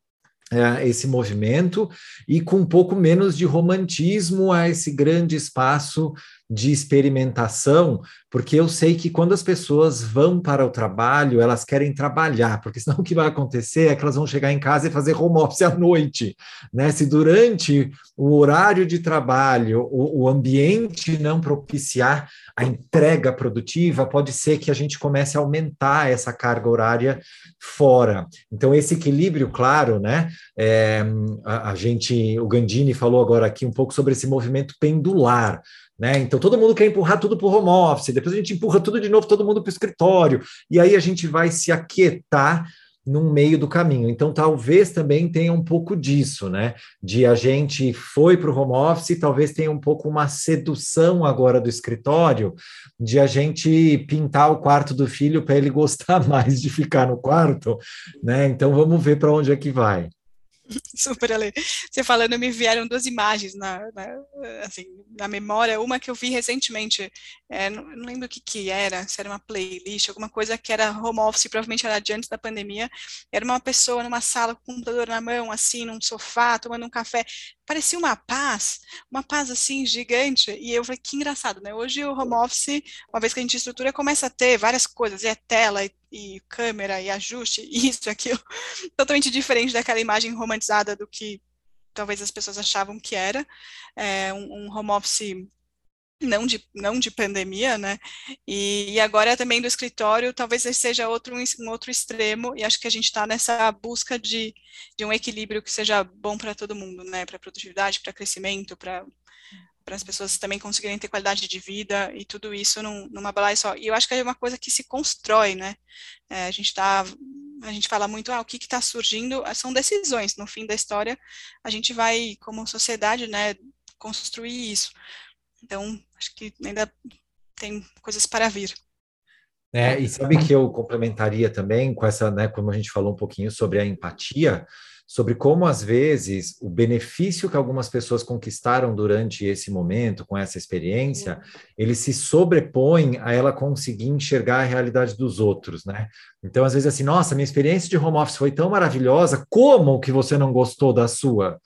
é, esse movimento e com um pouco menos de romantismo a esse grande espaço de experimentação, porque eu sei que quando as pessoas vão para o trabalho, elas querem trabalhar, porque senão o que vai acontecer é que elas vão chegar em casa e fazer home office à noite, né? Se durante o horário de trabalho o, o ambiente não propiciar a entrega produtiva, pode ser que a gente comece a aumentar essa carga horária fora. Então, esse equilíbrio, claro, né? É, a, a gente, o Gandini falou agora aqui um pouco sobre esse movimento pendular. Né? Então todo mundo quer empurrar tudo para o home office, depois a gente empurra tudo de novo, todo mundo para o escritório, e aí a gente vai se aquietar no meio do caminho. Então, talvez também tenha um pouco disso, né? De a gente foi para o home office, talvez tenha um pouco uma sedução agora do escritório, de a gente pintar o quarto do filho para ele gostar mais de ficar no quarto, né? Então, vamos ver para onde é que vai. Super Ale. Você falando, me vieram duas imagens na, na, assim, na memória. Uma que eu vi recentemente, é, não, não, lembro o que, que era, se era uma playlist, alguma coisa que era home office, provavelmente era antes da pandemia. Era uma pessoa numa sala com o computador na mão, assim, num sofá, tomando um café parecia uma paz, uma paz assim gigante. E eu falei, que engraçado, né? Hoje o home office, uma vez que a gente estrutura, começa a ter várias coisas, e é tela, e, e câmera, e ajuste, isso, aquilo, totalmente diferente daquela imagem romantizada do que talvez as pessoas achavam que era. É, um, um home office não de, não de pandemia, né? E, e, agora também do escritório, talvez seja outro, um outro extremo, e acho que a gente está nessa busca de, de um equilíbrio que seja bom para todo mundo, né? Para produtividade, para crescimento, para para as pessoas também conseguirem ter qualidade de vida e tudo isso num, numa balada só. E eu acho que é uma coisa que se constrói, né? É, a gente tá, a gente fala muito, ah, o que está surgindo são decisões. No fim da história, a gente vai, como sociedade, né, construir isso. Então, acho que ainda tem coisas para vir. É, e sabe que eu complementaria também com essa, né, como a gente falou um pouquinho sobre a empatia, sobre como às vezes o benefício que algumas pessoas conquistaram durante esse momento, com essa experiência, ele se sobrepõe a ela conseguir enxergar a realidade dos outros, né? Então, às vezes assim, nossa, minha experiência de home office foi tão maravilhosa, como que você não gostou da sua?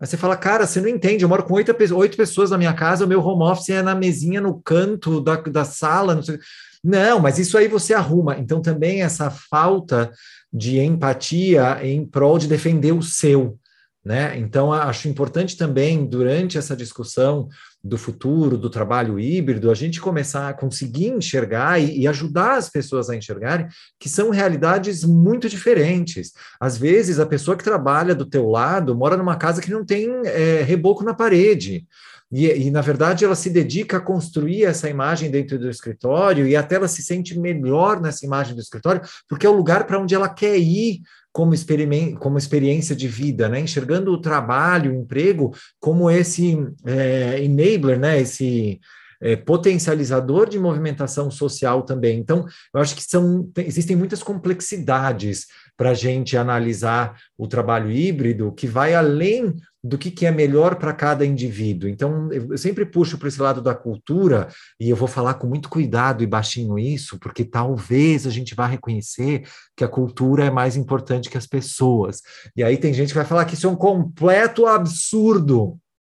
Aí você fala, cara, você não entende, eu moro com oito, oito pessoas na minha casa, o meu home office é na mesinha no canto da, da sala, não sei. Não, mas isso aí você arruma. Então, também essa falta de empatia em prol de defender o seu. Né? Então, acho importante também, durante essa discussão do futuro, do trabalho híbrido, a gente começar a conseguir enxergar e, e, ajudar as pessoas a enxergarem que são realidades muito diferentes. Às vezes, a pessoa que trabalha do teu lado mora numa casa que não tem é, reboco na parede. E, e, na verdade, ela se dedica a construir essa imagem dentro do escritório e até ela se sente melhor nessa imagem do escritório, porque é o lugar para onde ela quer ir como, como experiência de vida, né? enxergando o trabalho, o emprego, como esse é, enabler, né? esse é, potencializador de movimentação social também. Então, eu acho que são, existem muitas complexidades para a gente analisar o trabalho híbrido que vai além do que, que é melhor para cada indivíduo. Então, eu sempre puxo para esse lado da cultura, e eu vou falar com muito cuidado e baixinho isso, porque talvez a gente vá reconhecer que a cultura é mais importante que as pessoas. E aí tem gente que vai falar que isso é um completo absurdo.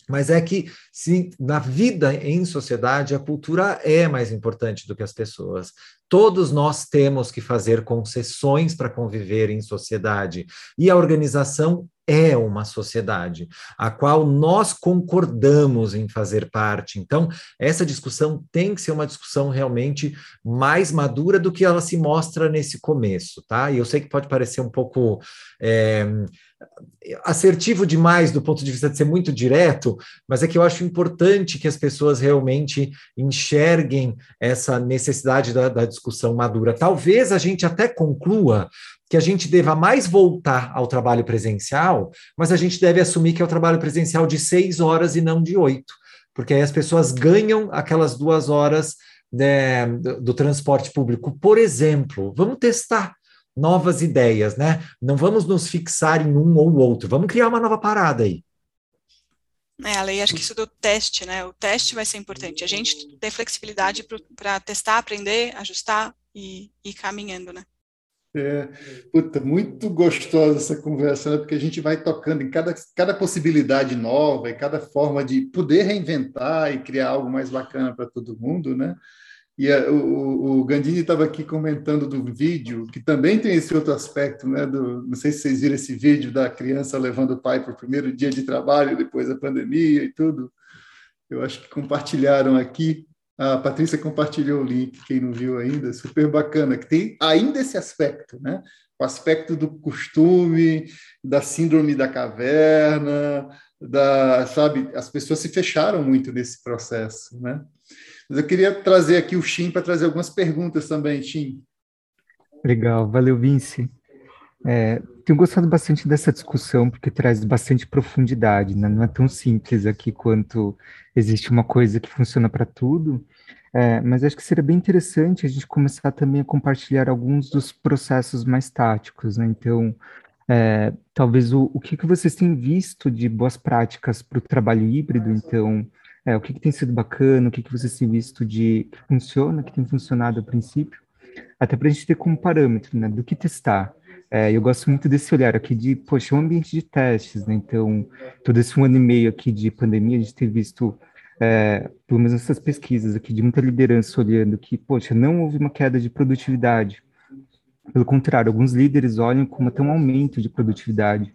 Mas é que se na vida em sociedade a cultura é mais importante do que as pessoas. Todos nós temos que fazer concessões para conviver em sociedade. E a organização é uma sociedade, a qual nós concordamos em fazer parte. Então, essa discussão tem que ser uma discussão realmente mais madura do que ela se mostra nesse começo, tá? E eu sei que pode parecer um pouco. É, assertivo demais do ponto de vista de ser muito direto, mas é que eu acho importante que as pessoas realmente enxerguem essa necessidade da, da discussão madura. Talvez a gente até conclua que a gente deva mais voltar ao trabalho presencial, mas a gente deve assumir que é o trabalho presencial de seis horas e não de oito, porque aí as pessoas ganham aquelas duas horas né, do, do transporte público. Por exemplo, vamos testar novas ideias, né? Não vamos nos fixar em um ou outro, vamos criar uma nova parada aí. É, a lei, acho que isso do teste, né? O teste vai ser importante. A gente ter flexibilidade para testar, aprender, ajustar e ir caminhando, né? É, puta, muito gostosa essa conversa, né? porque a gente vai tocando em cada, cada possibilidade nova e cada forma de poder reinventar e criar algo mais bacana para todo mundo, né? E a, o, o Gandini estava aqui comentando do vídeo, que também tem esse outro aspecto, né? Do, não sei se vocês viram esse vídeo da criança levando o pai para o primeiro dia de trabalho, depois da pandemia e tudo. Eu acho que compartilharam aqui. A Patrícia compartilhou o link, quem não viu ainda, super bacana, que tem ainda esse aspecto, né? O aspecto do costume, da síndrome da caverna, da, sabe, as pessoas se fecharam muito nesse processo, né? Mas eu queria trazer aqui o Shin para trazer algumas perguntas também, Shin. Legal, valeu, Vince. É, tenho gostado bastante dessa discussão porque traz bastante profundidade, né? não é tão simples aqui quanto existe uma coisa que funciona para tudo, é, mas acho que seria bem interessante a gente começar também a compartilhar alguns dos processos mais táticos, né? Então, é, talvez o, o que, que vocês têm visto de boas práticas para o trabalho híbrido, então, é, o que, que, tem sido bacana, o que, que vocês têm visto de que funciona, que tem funcionado a princípio, até para a gente ter como parâmetro, né, do que testar. É, eu gosto muito desse olhar aqui de, poxa, é um ambiente de testes, né, então, todo esse um ano e meio aqui de pandemia, a gente tem visto, é, pelo menos essas pesquisas aqui, de muita liderança olhando que, poxa, não houve uma queda de produtividade, pelo contrário, alguns líderes olham como até um aumento de produtividade.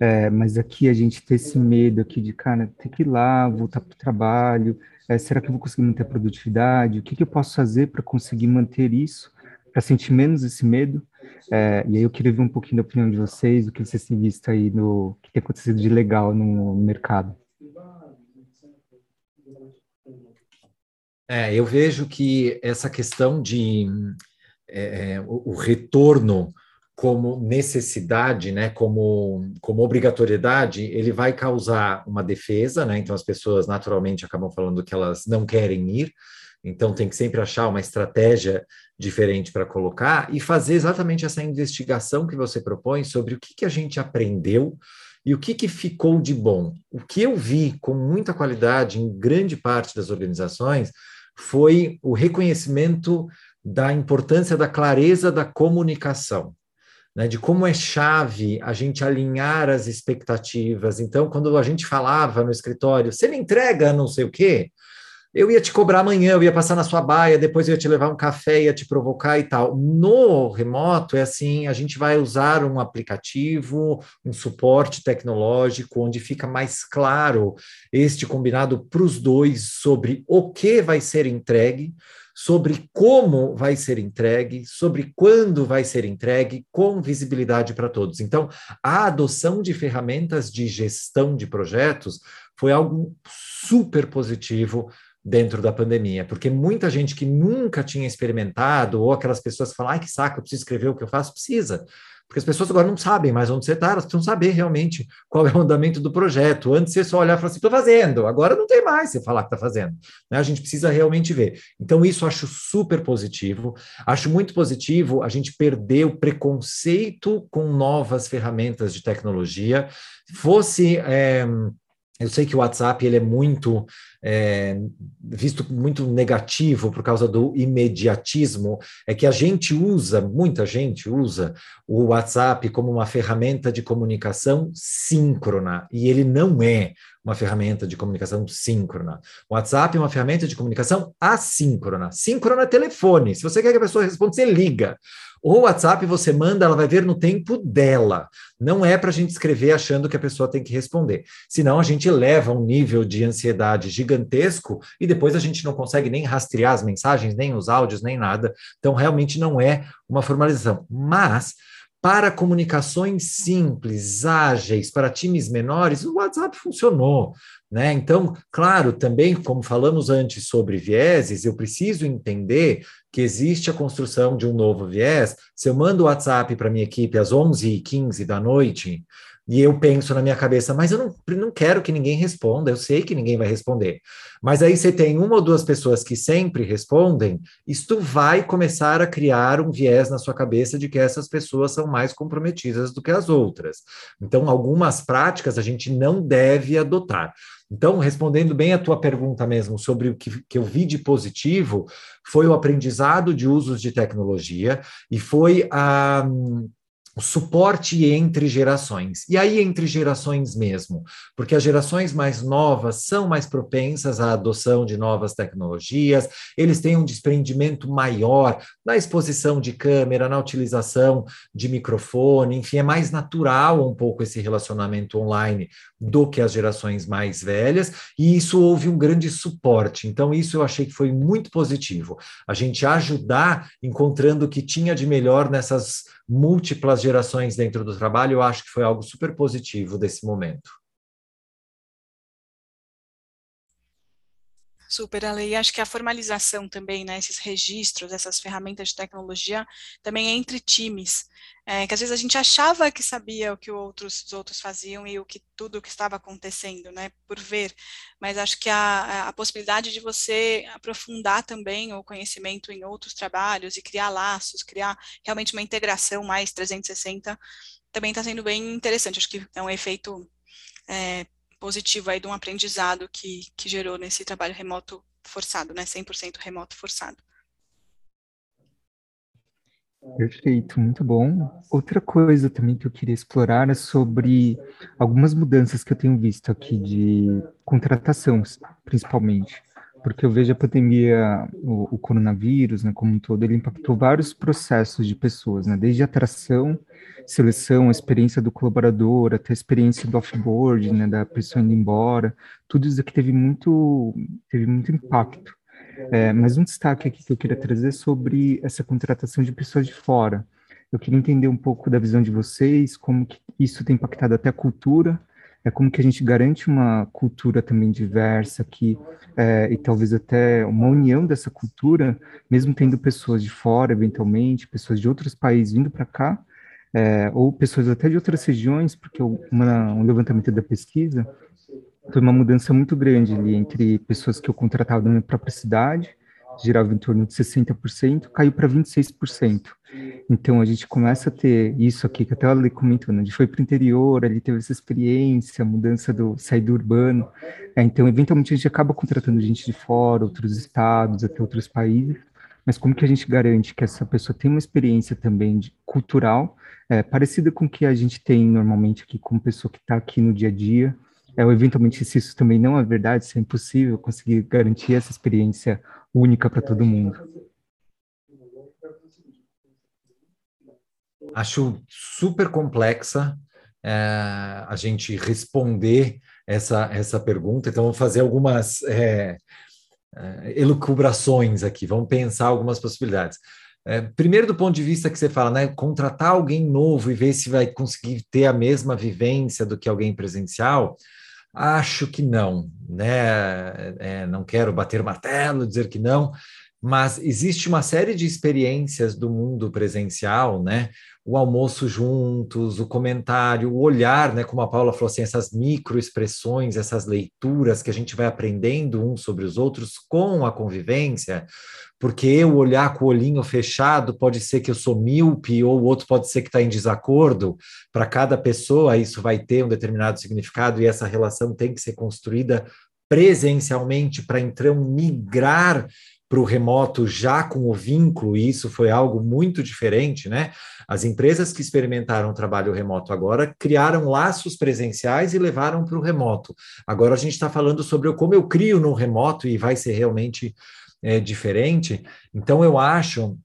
É, mas aqui a gente tem esse medo aqui de, cara, ter que ir lá, voltar para o trabalho, é, será que eu vou conseguir manter a produtividade? O que, que eu posso fazer para conseguir manter isso, para sentir menos esse medo? É, e aí eu queria ver um pouquinho da opinião de vocês, o que vocês têm visto aí no que tem acontecido de legal no mercado. É, eu vejo que essa questão de é, é o, o retorno como necessidade, né, como, como obrigatoriedade, ele vai causar uma defesa, né? Então as pessoas naturalmente acabam falando que elas não querem ir, então tem que sempre achar uma estratégia diferente para colocar e fazer exatamente essa investigação que você propõe sobre o que, que a gente aprendeu e o que, que ficou de bom. O que eu vi com muita qualidade em grande parte das organizações foi o reconhecimento da importância da clareza da comunicação né, de como é chave a gente alinhar as expectativas. Então, quando a gente falava no escritório, você me entrega não sei o quê, eu ia te cobrar amanhã, eu ia passar na sua baia, depois eu ia te levar um café, ia te provocar e tal. No remoto é assim, a gente vai usar um aplicativo, um suporte tecnológico, onde fica mais claro este combinado para os dois sobre o que vai ser entregue, sobre como vai ser entregue, sobre quando vai ser entregue, com visibilidade para todos. Então, a adoção de ferramentas de gestão de projetos foi algo super positivo dentro da pandemia, porque muita gente que nunca tinha experimentado, ou aquelas pessoas que falam, ai que saco, eu preciso escrever o que eu faço, precisa. Porque as pessoas agora não sabem mais onde você está, elas precisam saber realmente qual é o andamento do projeto. Antes você só olhar e falar assim, estou fazendo, agora não tem mais você falar que está fazendo. Né? A gente precisa realmente ver. Então, isso acho super positivo. Acho muito positivo a gente perder o preconceito com novas ferramentas de tecnologia. Fosse. É, eu sei que o WhatsApp ele é muito é, visto muito negativo por causa do imediatismo, é que a gente usa, muita gente usa o WhatsApp como uma ferramenta de comunicação síncrona, e ele não é uma ferramenta de comunicação síncrona. O WhatsApp é uma ferramenta de comunicação assíncrona. Síncrona é telefone. Se você quer que a pessoa responda, você liga. O WhatsApp você manda, ela vai ver no tempo dela. Não é para a gente escrever achando que a pessoa tem que responder. Senão a gente leva um nível de ansiedade gigantesco e depois a gente não consegue nem rastrear as mensagens, nem os áudios, nem nada. Então realmente não é uma formalização. Mas para comunicações simples, ágeis, para times menores, o WhatsApp funcionou. Né? Então, claro, também, como falamos antes sobre vieses, eu preciso entender que existe a construção de um novo viés. Se eu mando o WhatsApp para minha equipe às 11h15 da noite, E eu penso na minha cabeça, mas eu não, não quero que ninguém responda, eu sei que ninguém vai responder. Mas aí você tem uma ou duas pessoas que sempre respondem, isto vai começar a criar um viés na sua cabeça de que essas pessoas são mais comprometidas do que as outras. Então, algumas práticas a gente não deve adotar. Então, respondendo bem a tua pergunta mesmo sobre o que, que eu vi de positivo, foi o aprendizado de usos de tecnologia e foi a. o suporte entre gerações. E aí, entre gerações mesmo, porque as gerações mais novas são mais propensas à adoção de novas tecnologias, eles têm um desprendimento maior na exposição de câmera, na utilização de microfone, enfim, é mais natural um pouco esse relacionamento online do que as gerações mais velhas, e isso houve um grande suporte. Então, isso eu achei que foi muito positivo. A gente ajudar encontrando o que tinha de melhor nessas múltiplas gerações dentro do trabalho, eu acho que foi algo super positivo desse momento. Super, Ale. E acho que a formalização também, né, esses registros, essas ferramentas de tecnologia, também é entre times. É, que às vezes a gente achava que sabia o que outros, os outros faziam e o que tudo o que estava acontecendo, né, por ver. Mas acho que a, a possibilidade de você aprofundar também o conhecimento em outros trabalhos e criar laços, criar realmente uma integração mais 360, também está sendo bem interessante. Acho que é um efeito é, positivo aí de um aprendizado que, que gerou nesse trabalho remoto forçado, né, 100% remoto forçado. Perfeito, muito bom. Outra coisa também que eu queria explorar é sobre algumas mudanças que eu tenho visto aqui de contratação, principalmente porque eu vejo a pandemia, o, o, coronavírus, né, como um todo, ele impactou vários processos de pessoas, né, desde atração, seleção, a experiência do colaborador, até a experiência do offboard, né, da pessoa indo embora, tudo isso aqui teve muito, teve muito impacto. É, mas um destaque aqui que eu queria trazer sobre essa contratação de pessoas de fora. Eu queria entender um pouco da visão de vocês, como que isso tem impactado até a cultura, é como que a gente garante uma cultura também diversa aqui, é, e talvez até uma união dessa cultura, mesmo tendo pessoas de fora, eventualmente, pessoas de outros países vindo para cá, é, ou pessoas até de outras regiões, porque uma, um levantamento da pesquisa foi uma mudança muito grande ali entre pessoas que eu contratava na minha própria cidade girava em torno de 60%, caiu para 26%. Então a gente começa a ter isso aqui, que até ela comentou, né? a gente foi para o interior, ali teve essa experiência, mudança do sair do urbano. É, então, eventualmente, a gente acaba contratando gente de fora, outros estados, até outros países. Mas como que a gente garante que essa pessoa tem uma experiência também de, cultural, é, parecida com o que a gente tem normalmente aqui como pessoa que está aqui no dia a dia, é, eventualmente, se isso também não é verdade, se é impossível conseguir garantir essa experiência única para todo mundo. Acho super complexa é, a gente responder essa, essa pergunta, então vou fazer algumas é, é, elucubrações aqui, vamos pensar algumas possibilidades. É, primeiro, do ponto de vista que você fala, né, contratar alguém novo e ver se vai conseguir ter a mesma vivência do que alguém presencial, Acho que não, né? É, não quero bater martelo, dizer que não, mas existe uma série de experiências do mundo presencial, né? O almoço juntos, o comentário, o olhar, né? Como a Paula falou assim, essas microexpressões, essas leituras que a gente vai aprendendo uns sobre os outros com a convivência, porque eu olhar com o olhinho fechado pode ser que eu sou míope, ou o outro pode ser que está em desacordo. Para cada pessoa, isso vai ter um determinado significado, e essa relação tem que ser construída presencialmente para então migrar para o remoto já com o vínculo, e isso foi algo muito diferente, né? As empresas que experimentaram o trabalho remoto agora criaram laços presenciais e levaram para o remoto. Agora a gente está falando sobre como eu crio no remoto e vai ser realmente é, diferente. Então, eu acho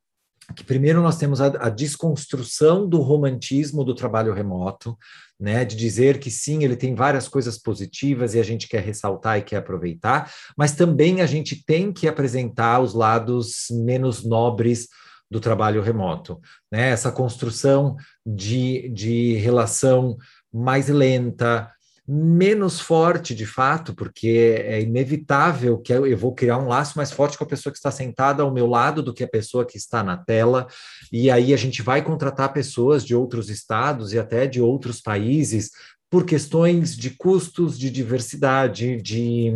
que primeiro nós temos a, a, desconstrução do romantismo do trabalho remoto, né, de dizer que sim, ele tem várias coisas positivas e a gente quer ressaltar e quer aproveitar, mas também a gente tem que apresentar os lados menos nobres do trabalho remoto, né? Essa construção de, de relação mais lenta, menos forte de fato, porque é inevitável que eu vou criar um laço mais forte com a pessoa que está sentada ao meu lado do que a pessoa que está na tela, e aí a gente vai contratar pessoas de outros estados e até de outros países por questões de custos, de diversidade, de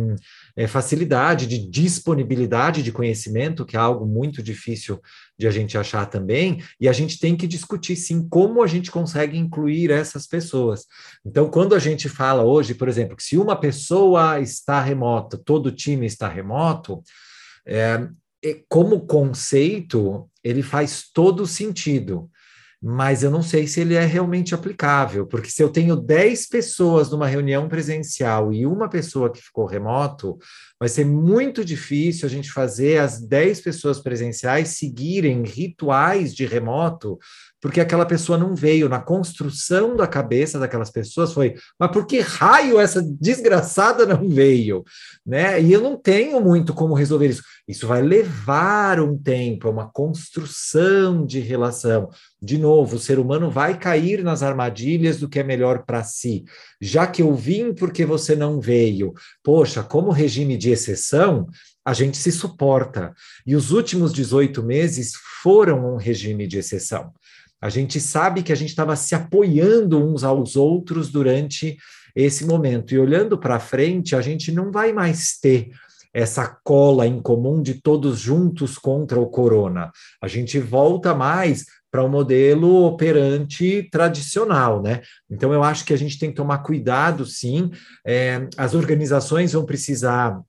é, facilidade, de disponibilidade de conhecimento, que é algo muito difícil de a gente achar também, e a gente tem que discutir sim como a gente consegue incluir essas pessoas. Então, quando a gente fala hoje, por exemplo, que se uma pessoa está remota, todo time está remoto, é, como conceito, ele faz todo sentido mas eu não sei se ele é realmente aplicável, porque se eu tenho 10 pessoas numa reunião presencial e uma pessoa que ficou remoto, vai ser muito difícil a gente fazer as 10 pessoas presenciais seguirem rituais de remoto porque aquela pessoa não veio. Na construção da cabeça daquelas pessoas foi, mas por que raio essa desgraçada não veio? Né? E eu não tenho muito como resolver isso. Isso vai levar um tempo, é uma construção de relação. De novo, o ser humano vai cair nas armadilhas do que é melhor para si. Já que eu vim porque você não veio, poxa, como regime de exceção, a gente se suporta. E os últimos 18 meses foram um regime de exceção. A gente sabe que a gente estava se apoiando uns aos outros durante esse momento. E olhando para frente, a gente não vai mais ter essa cola em comum de todos juntos contra o corona. A gente volta mais para o um modelo operante tradicional, né? Então eu acho que a gente tem que tomar cuidado, sim. É, as organizações vão precisar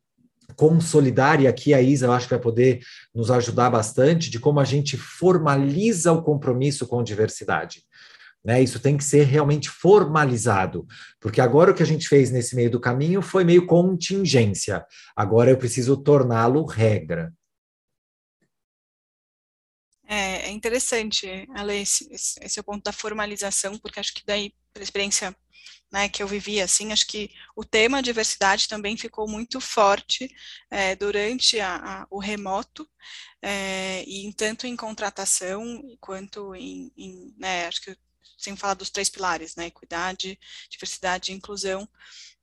consolidar, e aqui a Isa eu acho que vai poder nos ajudar bastante, de como a gente formaliza o compromisso com diversidade. Né, isso tem que ser realmente formalizado, porque agora o que a gente fez nesse meio do caminho foi meio contingência. Agora eu preciso torná-lo regra. É, é interessante, Ale, esse, esse é o ponto da formalização, porque acho que daí, pela experiência né, que eu vivi assim, acho que o tema diversidade também ficou muito forte é, durante a, a, o remoto, é, e tanto em contratação quanto em, em né, acho que sem falar dos três pilares, né, equidade, diversidade e inclusão,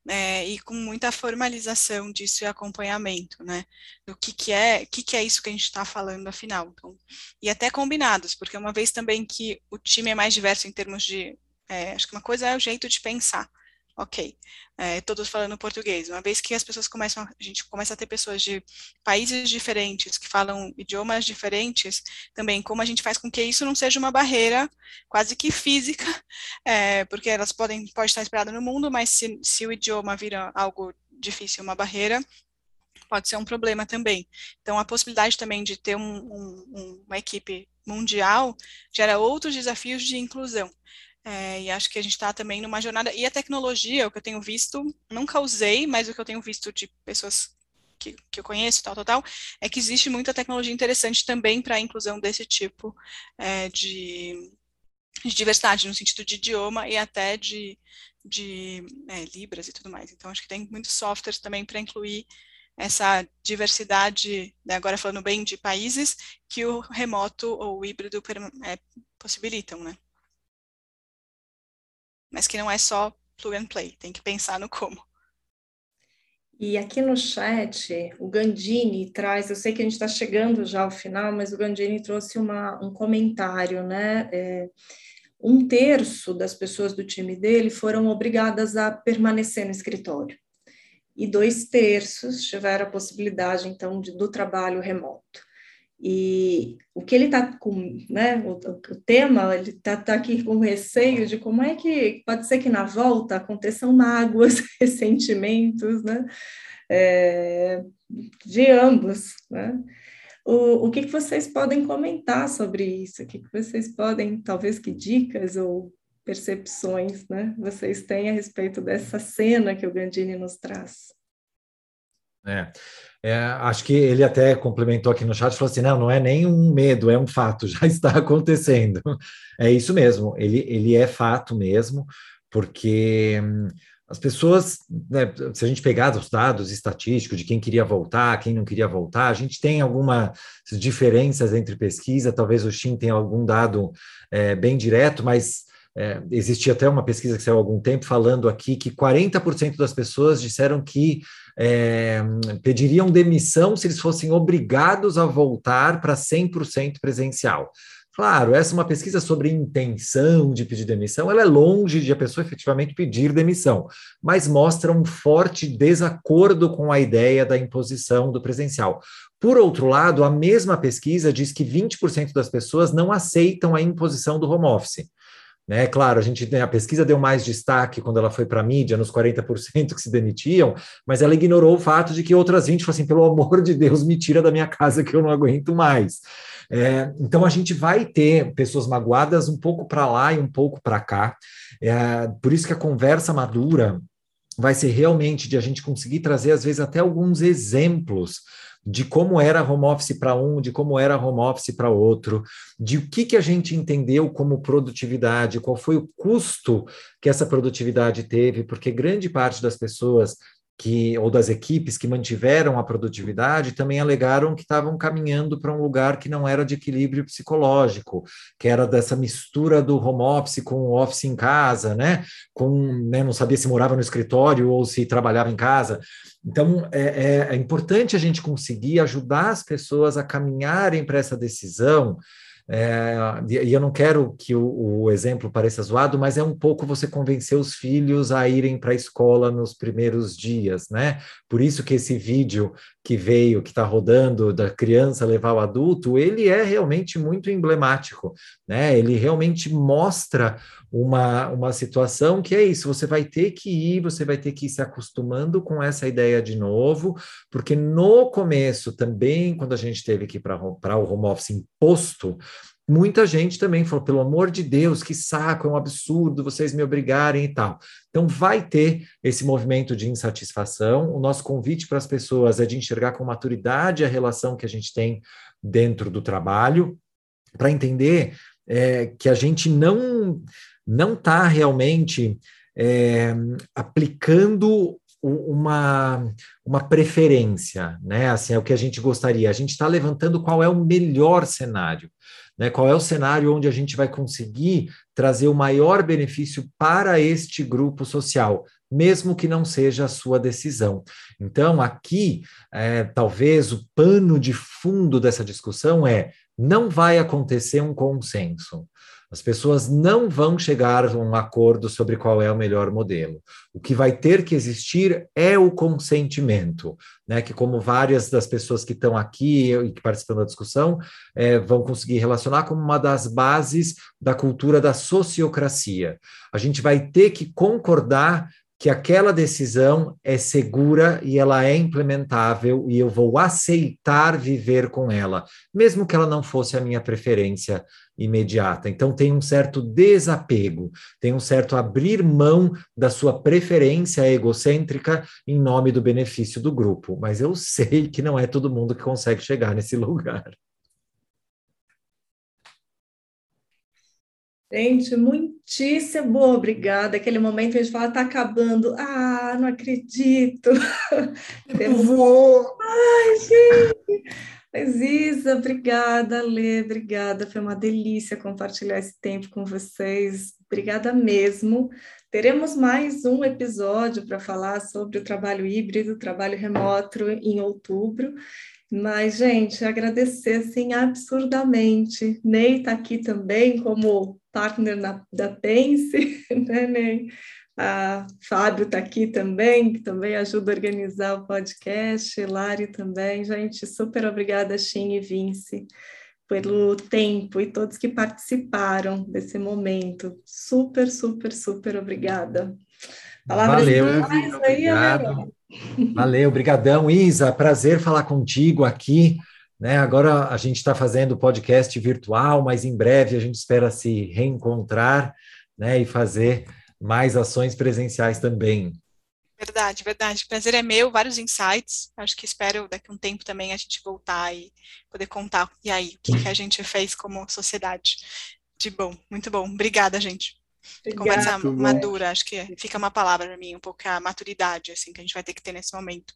é, e com muita formalização disso e acompanhamento, né, do que que é, que que é isso que a gente está falando afinal, então, e até combinados, porque uma vez também que o time é mais diverso em termos de é, acho que uma coisa é o jeito de pensar. Ok, é, todos falando português. Uma vez que as pessoas começam, a gente começa a ter pessoas de países diferentes, que falam idiomas diferentes, também como a gente faz com que isso não seja uma barreira quase que física, é, porque elas podem, pode estar esperadas no mundo, mas se, se o idioma vira algo difícil, uma barreira, pode ser um problema também. Então, a possibilidade também de ter um, um, uma equipe mundial gera outros desafios de inclusão. É, e acho que a gente está também numa jornada. E a tecnologia, o que eu tenho visto, nunca usei, mas o que eu tenho visto de pessoas que, que eu conheço, tal, tal, tal, é que existe muita tecnologia interessante também para a inclusão desse tipo é, de, de, diversidade, no sentido de idioma e até de, de é, Libras e tudo mais. Então, acho que tem muitos softwares também para incluir essa diversidade, né, agora falando bem de países, que o remoto ou o híbrido é, possibilitam, né? Mas que não é só plug and play, tem que pensar no como. E aqui no chat, o Gandini traz, eu sei que a gente está chegando já ao final, mas o Gandini trouxe uma, um comentário, né? É, um terço das pessoas do time dele foram obrigadas a permanecer no escritório. E dois terços tiveram a possibilidade, então, de, do trabalho remoto. E o que ele está com, né, o, o tema, ele está tá aqui com receio de como é que pode ser que na volta aconteçam mágoas, ressentimentos, né, é, de ambos, né. O, o que, que vocês podem comentar sobre isso? O que, que vocês podem, talvez, que dicas ou percepções, né, vocês têm a respeito dessa cena que o Gandini nos traz? É. É, acho que ele até complementou aqui no chat, falou assim, não, não é nem um medo, é um fato, já está acontecendo. É isso mesmo, ele, ele é fato mesmo, porque hum, as pessoas, né, se a gente pegar os dados estatísticos de quem queria voltar, quem não queria voltar, a gente tem algumas diferenças entre pesquisa, talvez o Shin tenha algum dado é, bem direto, mas é, existia até uma pesquisa que saiu há algum tempo falando aqui que 40% das pessoas disseram que é, pediriam demissão se eles fossem obrigados a voltar para 100% presencial. Claro, essa é uma pesquisa sobre intenção de pedir demissão, ela é longe de a pessoa efetivamente pedir demissão, mas mostra um forte desacordo com a ideia da imposição do presencial. Por outro lado, a mesma pesquisa diz que 20% das pessoas não aceitam a imposição do home office. Né? Claro, a gente a pesquisa deu mais destaque quando ela foi para a mídia, nos 40% que se demitiam, mas ela ignorou o fato de que outras 20 falaram assim: pelo amor de Deus, me tira da minha casa que eu não aguento mais. É, então a gente vai ter pessoas magoadas um pouco para lá e um pouco para cá. É, por isso que a conversa madura vai ser realmente de a gente conseguir trazer, às vezes, até alguns exemplos de como era home office para um, de como era home office para outro, de o que, que a gente entendeu como produtividade, qual foi o custo que essa produtividade teve, porque grande parte das pessoas que ou das equipes que mantiveram a produtividade também alegaram que estavam caminhando para um lugar que não era de equilíbrio psicológico, que era dessa mistura do home office com o office em casa, né? Com, né, não sabia se morava no escritório ou se trabalhava em casa. Então é, é, é importante a gente conseguir ajudar as pessoas a caminharem para essa decisão é, e eu não quero que o, o, exemplo pareça zoado, mas é um pouco você convencer os filhos a irem para a escola nos primeiros dias, né? Por isso que esse vídeo que veio, que está rodando, da criança levar o adulto, ele é realmente muito emblemático, né? Ele realmente mostra uma, uma situação que é isso: você vai ter que ir, você vai ter que ir se acostumando com essa ideia de novo, porque no começo também, quando a gente teve que ir para o home office imposto, muita gente também falou, pelo amor de Deus, que saco, é um absurdo vocês me obrigarem e tal. Então, vai ter esse movimento de insatisfação. O nosso convite para as pessoas é de enxergar com maturidade a relação que a gente tem dentro do trabalho, para entender é, que a gente não não está realmente é, aplicando uma, uma preferência, né? Assim, é o que a gente gostaria. A gente está levantando qual é o melhor cenário. Né? Qual é o cenário onde a gente vai conseguir trazer o maior benefício para este grupo social, mesmo que não seja a sua decisão. Então, aqui, é, talvez o pano de fundo dessa discussão é: não vai acontecer um consenso. As pessoas não vão chegar a um acordo sobre qual é o melhor modelo. O que vai ter que existir é o consentimento, né? Que como várias das pessoas que estão aqui e que participam da discussão é, vão conseguir relacionar como uma das bases da cultura da sociocracia. A gente vai ter que concordar que aquela decisão é segura e ela é implementável e eu vou aceitar viver com ela, mesmo que ela não fosse a minha preferência imediata. Então tem um certo desapego, tem um certo abrir mão da sua preferência egocêntrica em nome do benefício do grupo, mas eu sei que não é todo mundo que consegue chegar nesse lugar. Gente, muitíssimo obrigada. Aquele momento que a gente fala, está acabando. Ah, não acredito. Eu vou. Ai, gente. Mas Isa, obrigada, Lê, obrigada. Foi uma delícia compartilhar esse tempo com vocês. Obrigada mesmo. Teremos mais um episódio para falar sobre o trabalho híbrido, trabalho remoto em outubro. Mas, gente, agradecer assim absurdamente. Ney está aqui também como partner na, da Pense, né, Ney? A Fábio está aqui também, que também ajuda a organizar o podcast, Lari também. Gente, super obrigada, Shin e Vince, pelo tempo e todos que participaram desse momento. Super, super, super obrigada. Palavras Valeu, aí, obrigado. Valeu, brigadão, Isa. Prazer falar contigo aqui. Né? Agora a gente está fazendo podcast virtual, mas em breve a gente espera se reencontrar né? e fazer mais ações presenciais também. Verdade, verdade. Prazer é meu, vários insights. Acho que espero daqui a um tempo também a gente voltar e poder contar. E aí, o que, que a gente fez como sociedade? De bom, muito bom. Obrigada, gente. Conversa madura, acho que fica uma palavra para mim, um pouco a maturidade assim que a gente vai ter que ter nesse momento.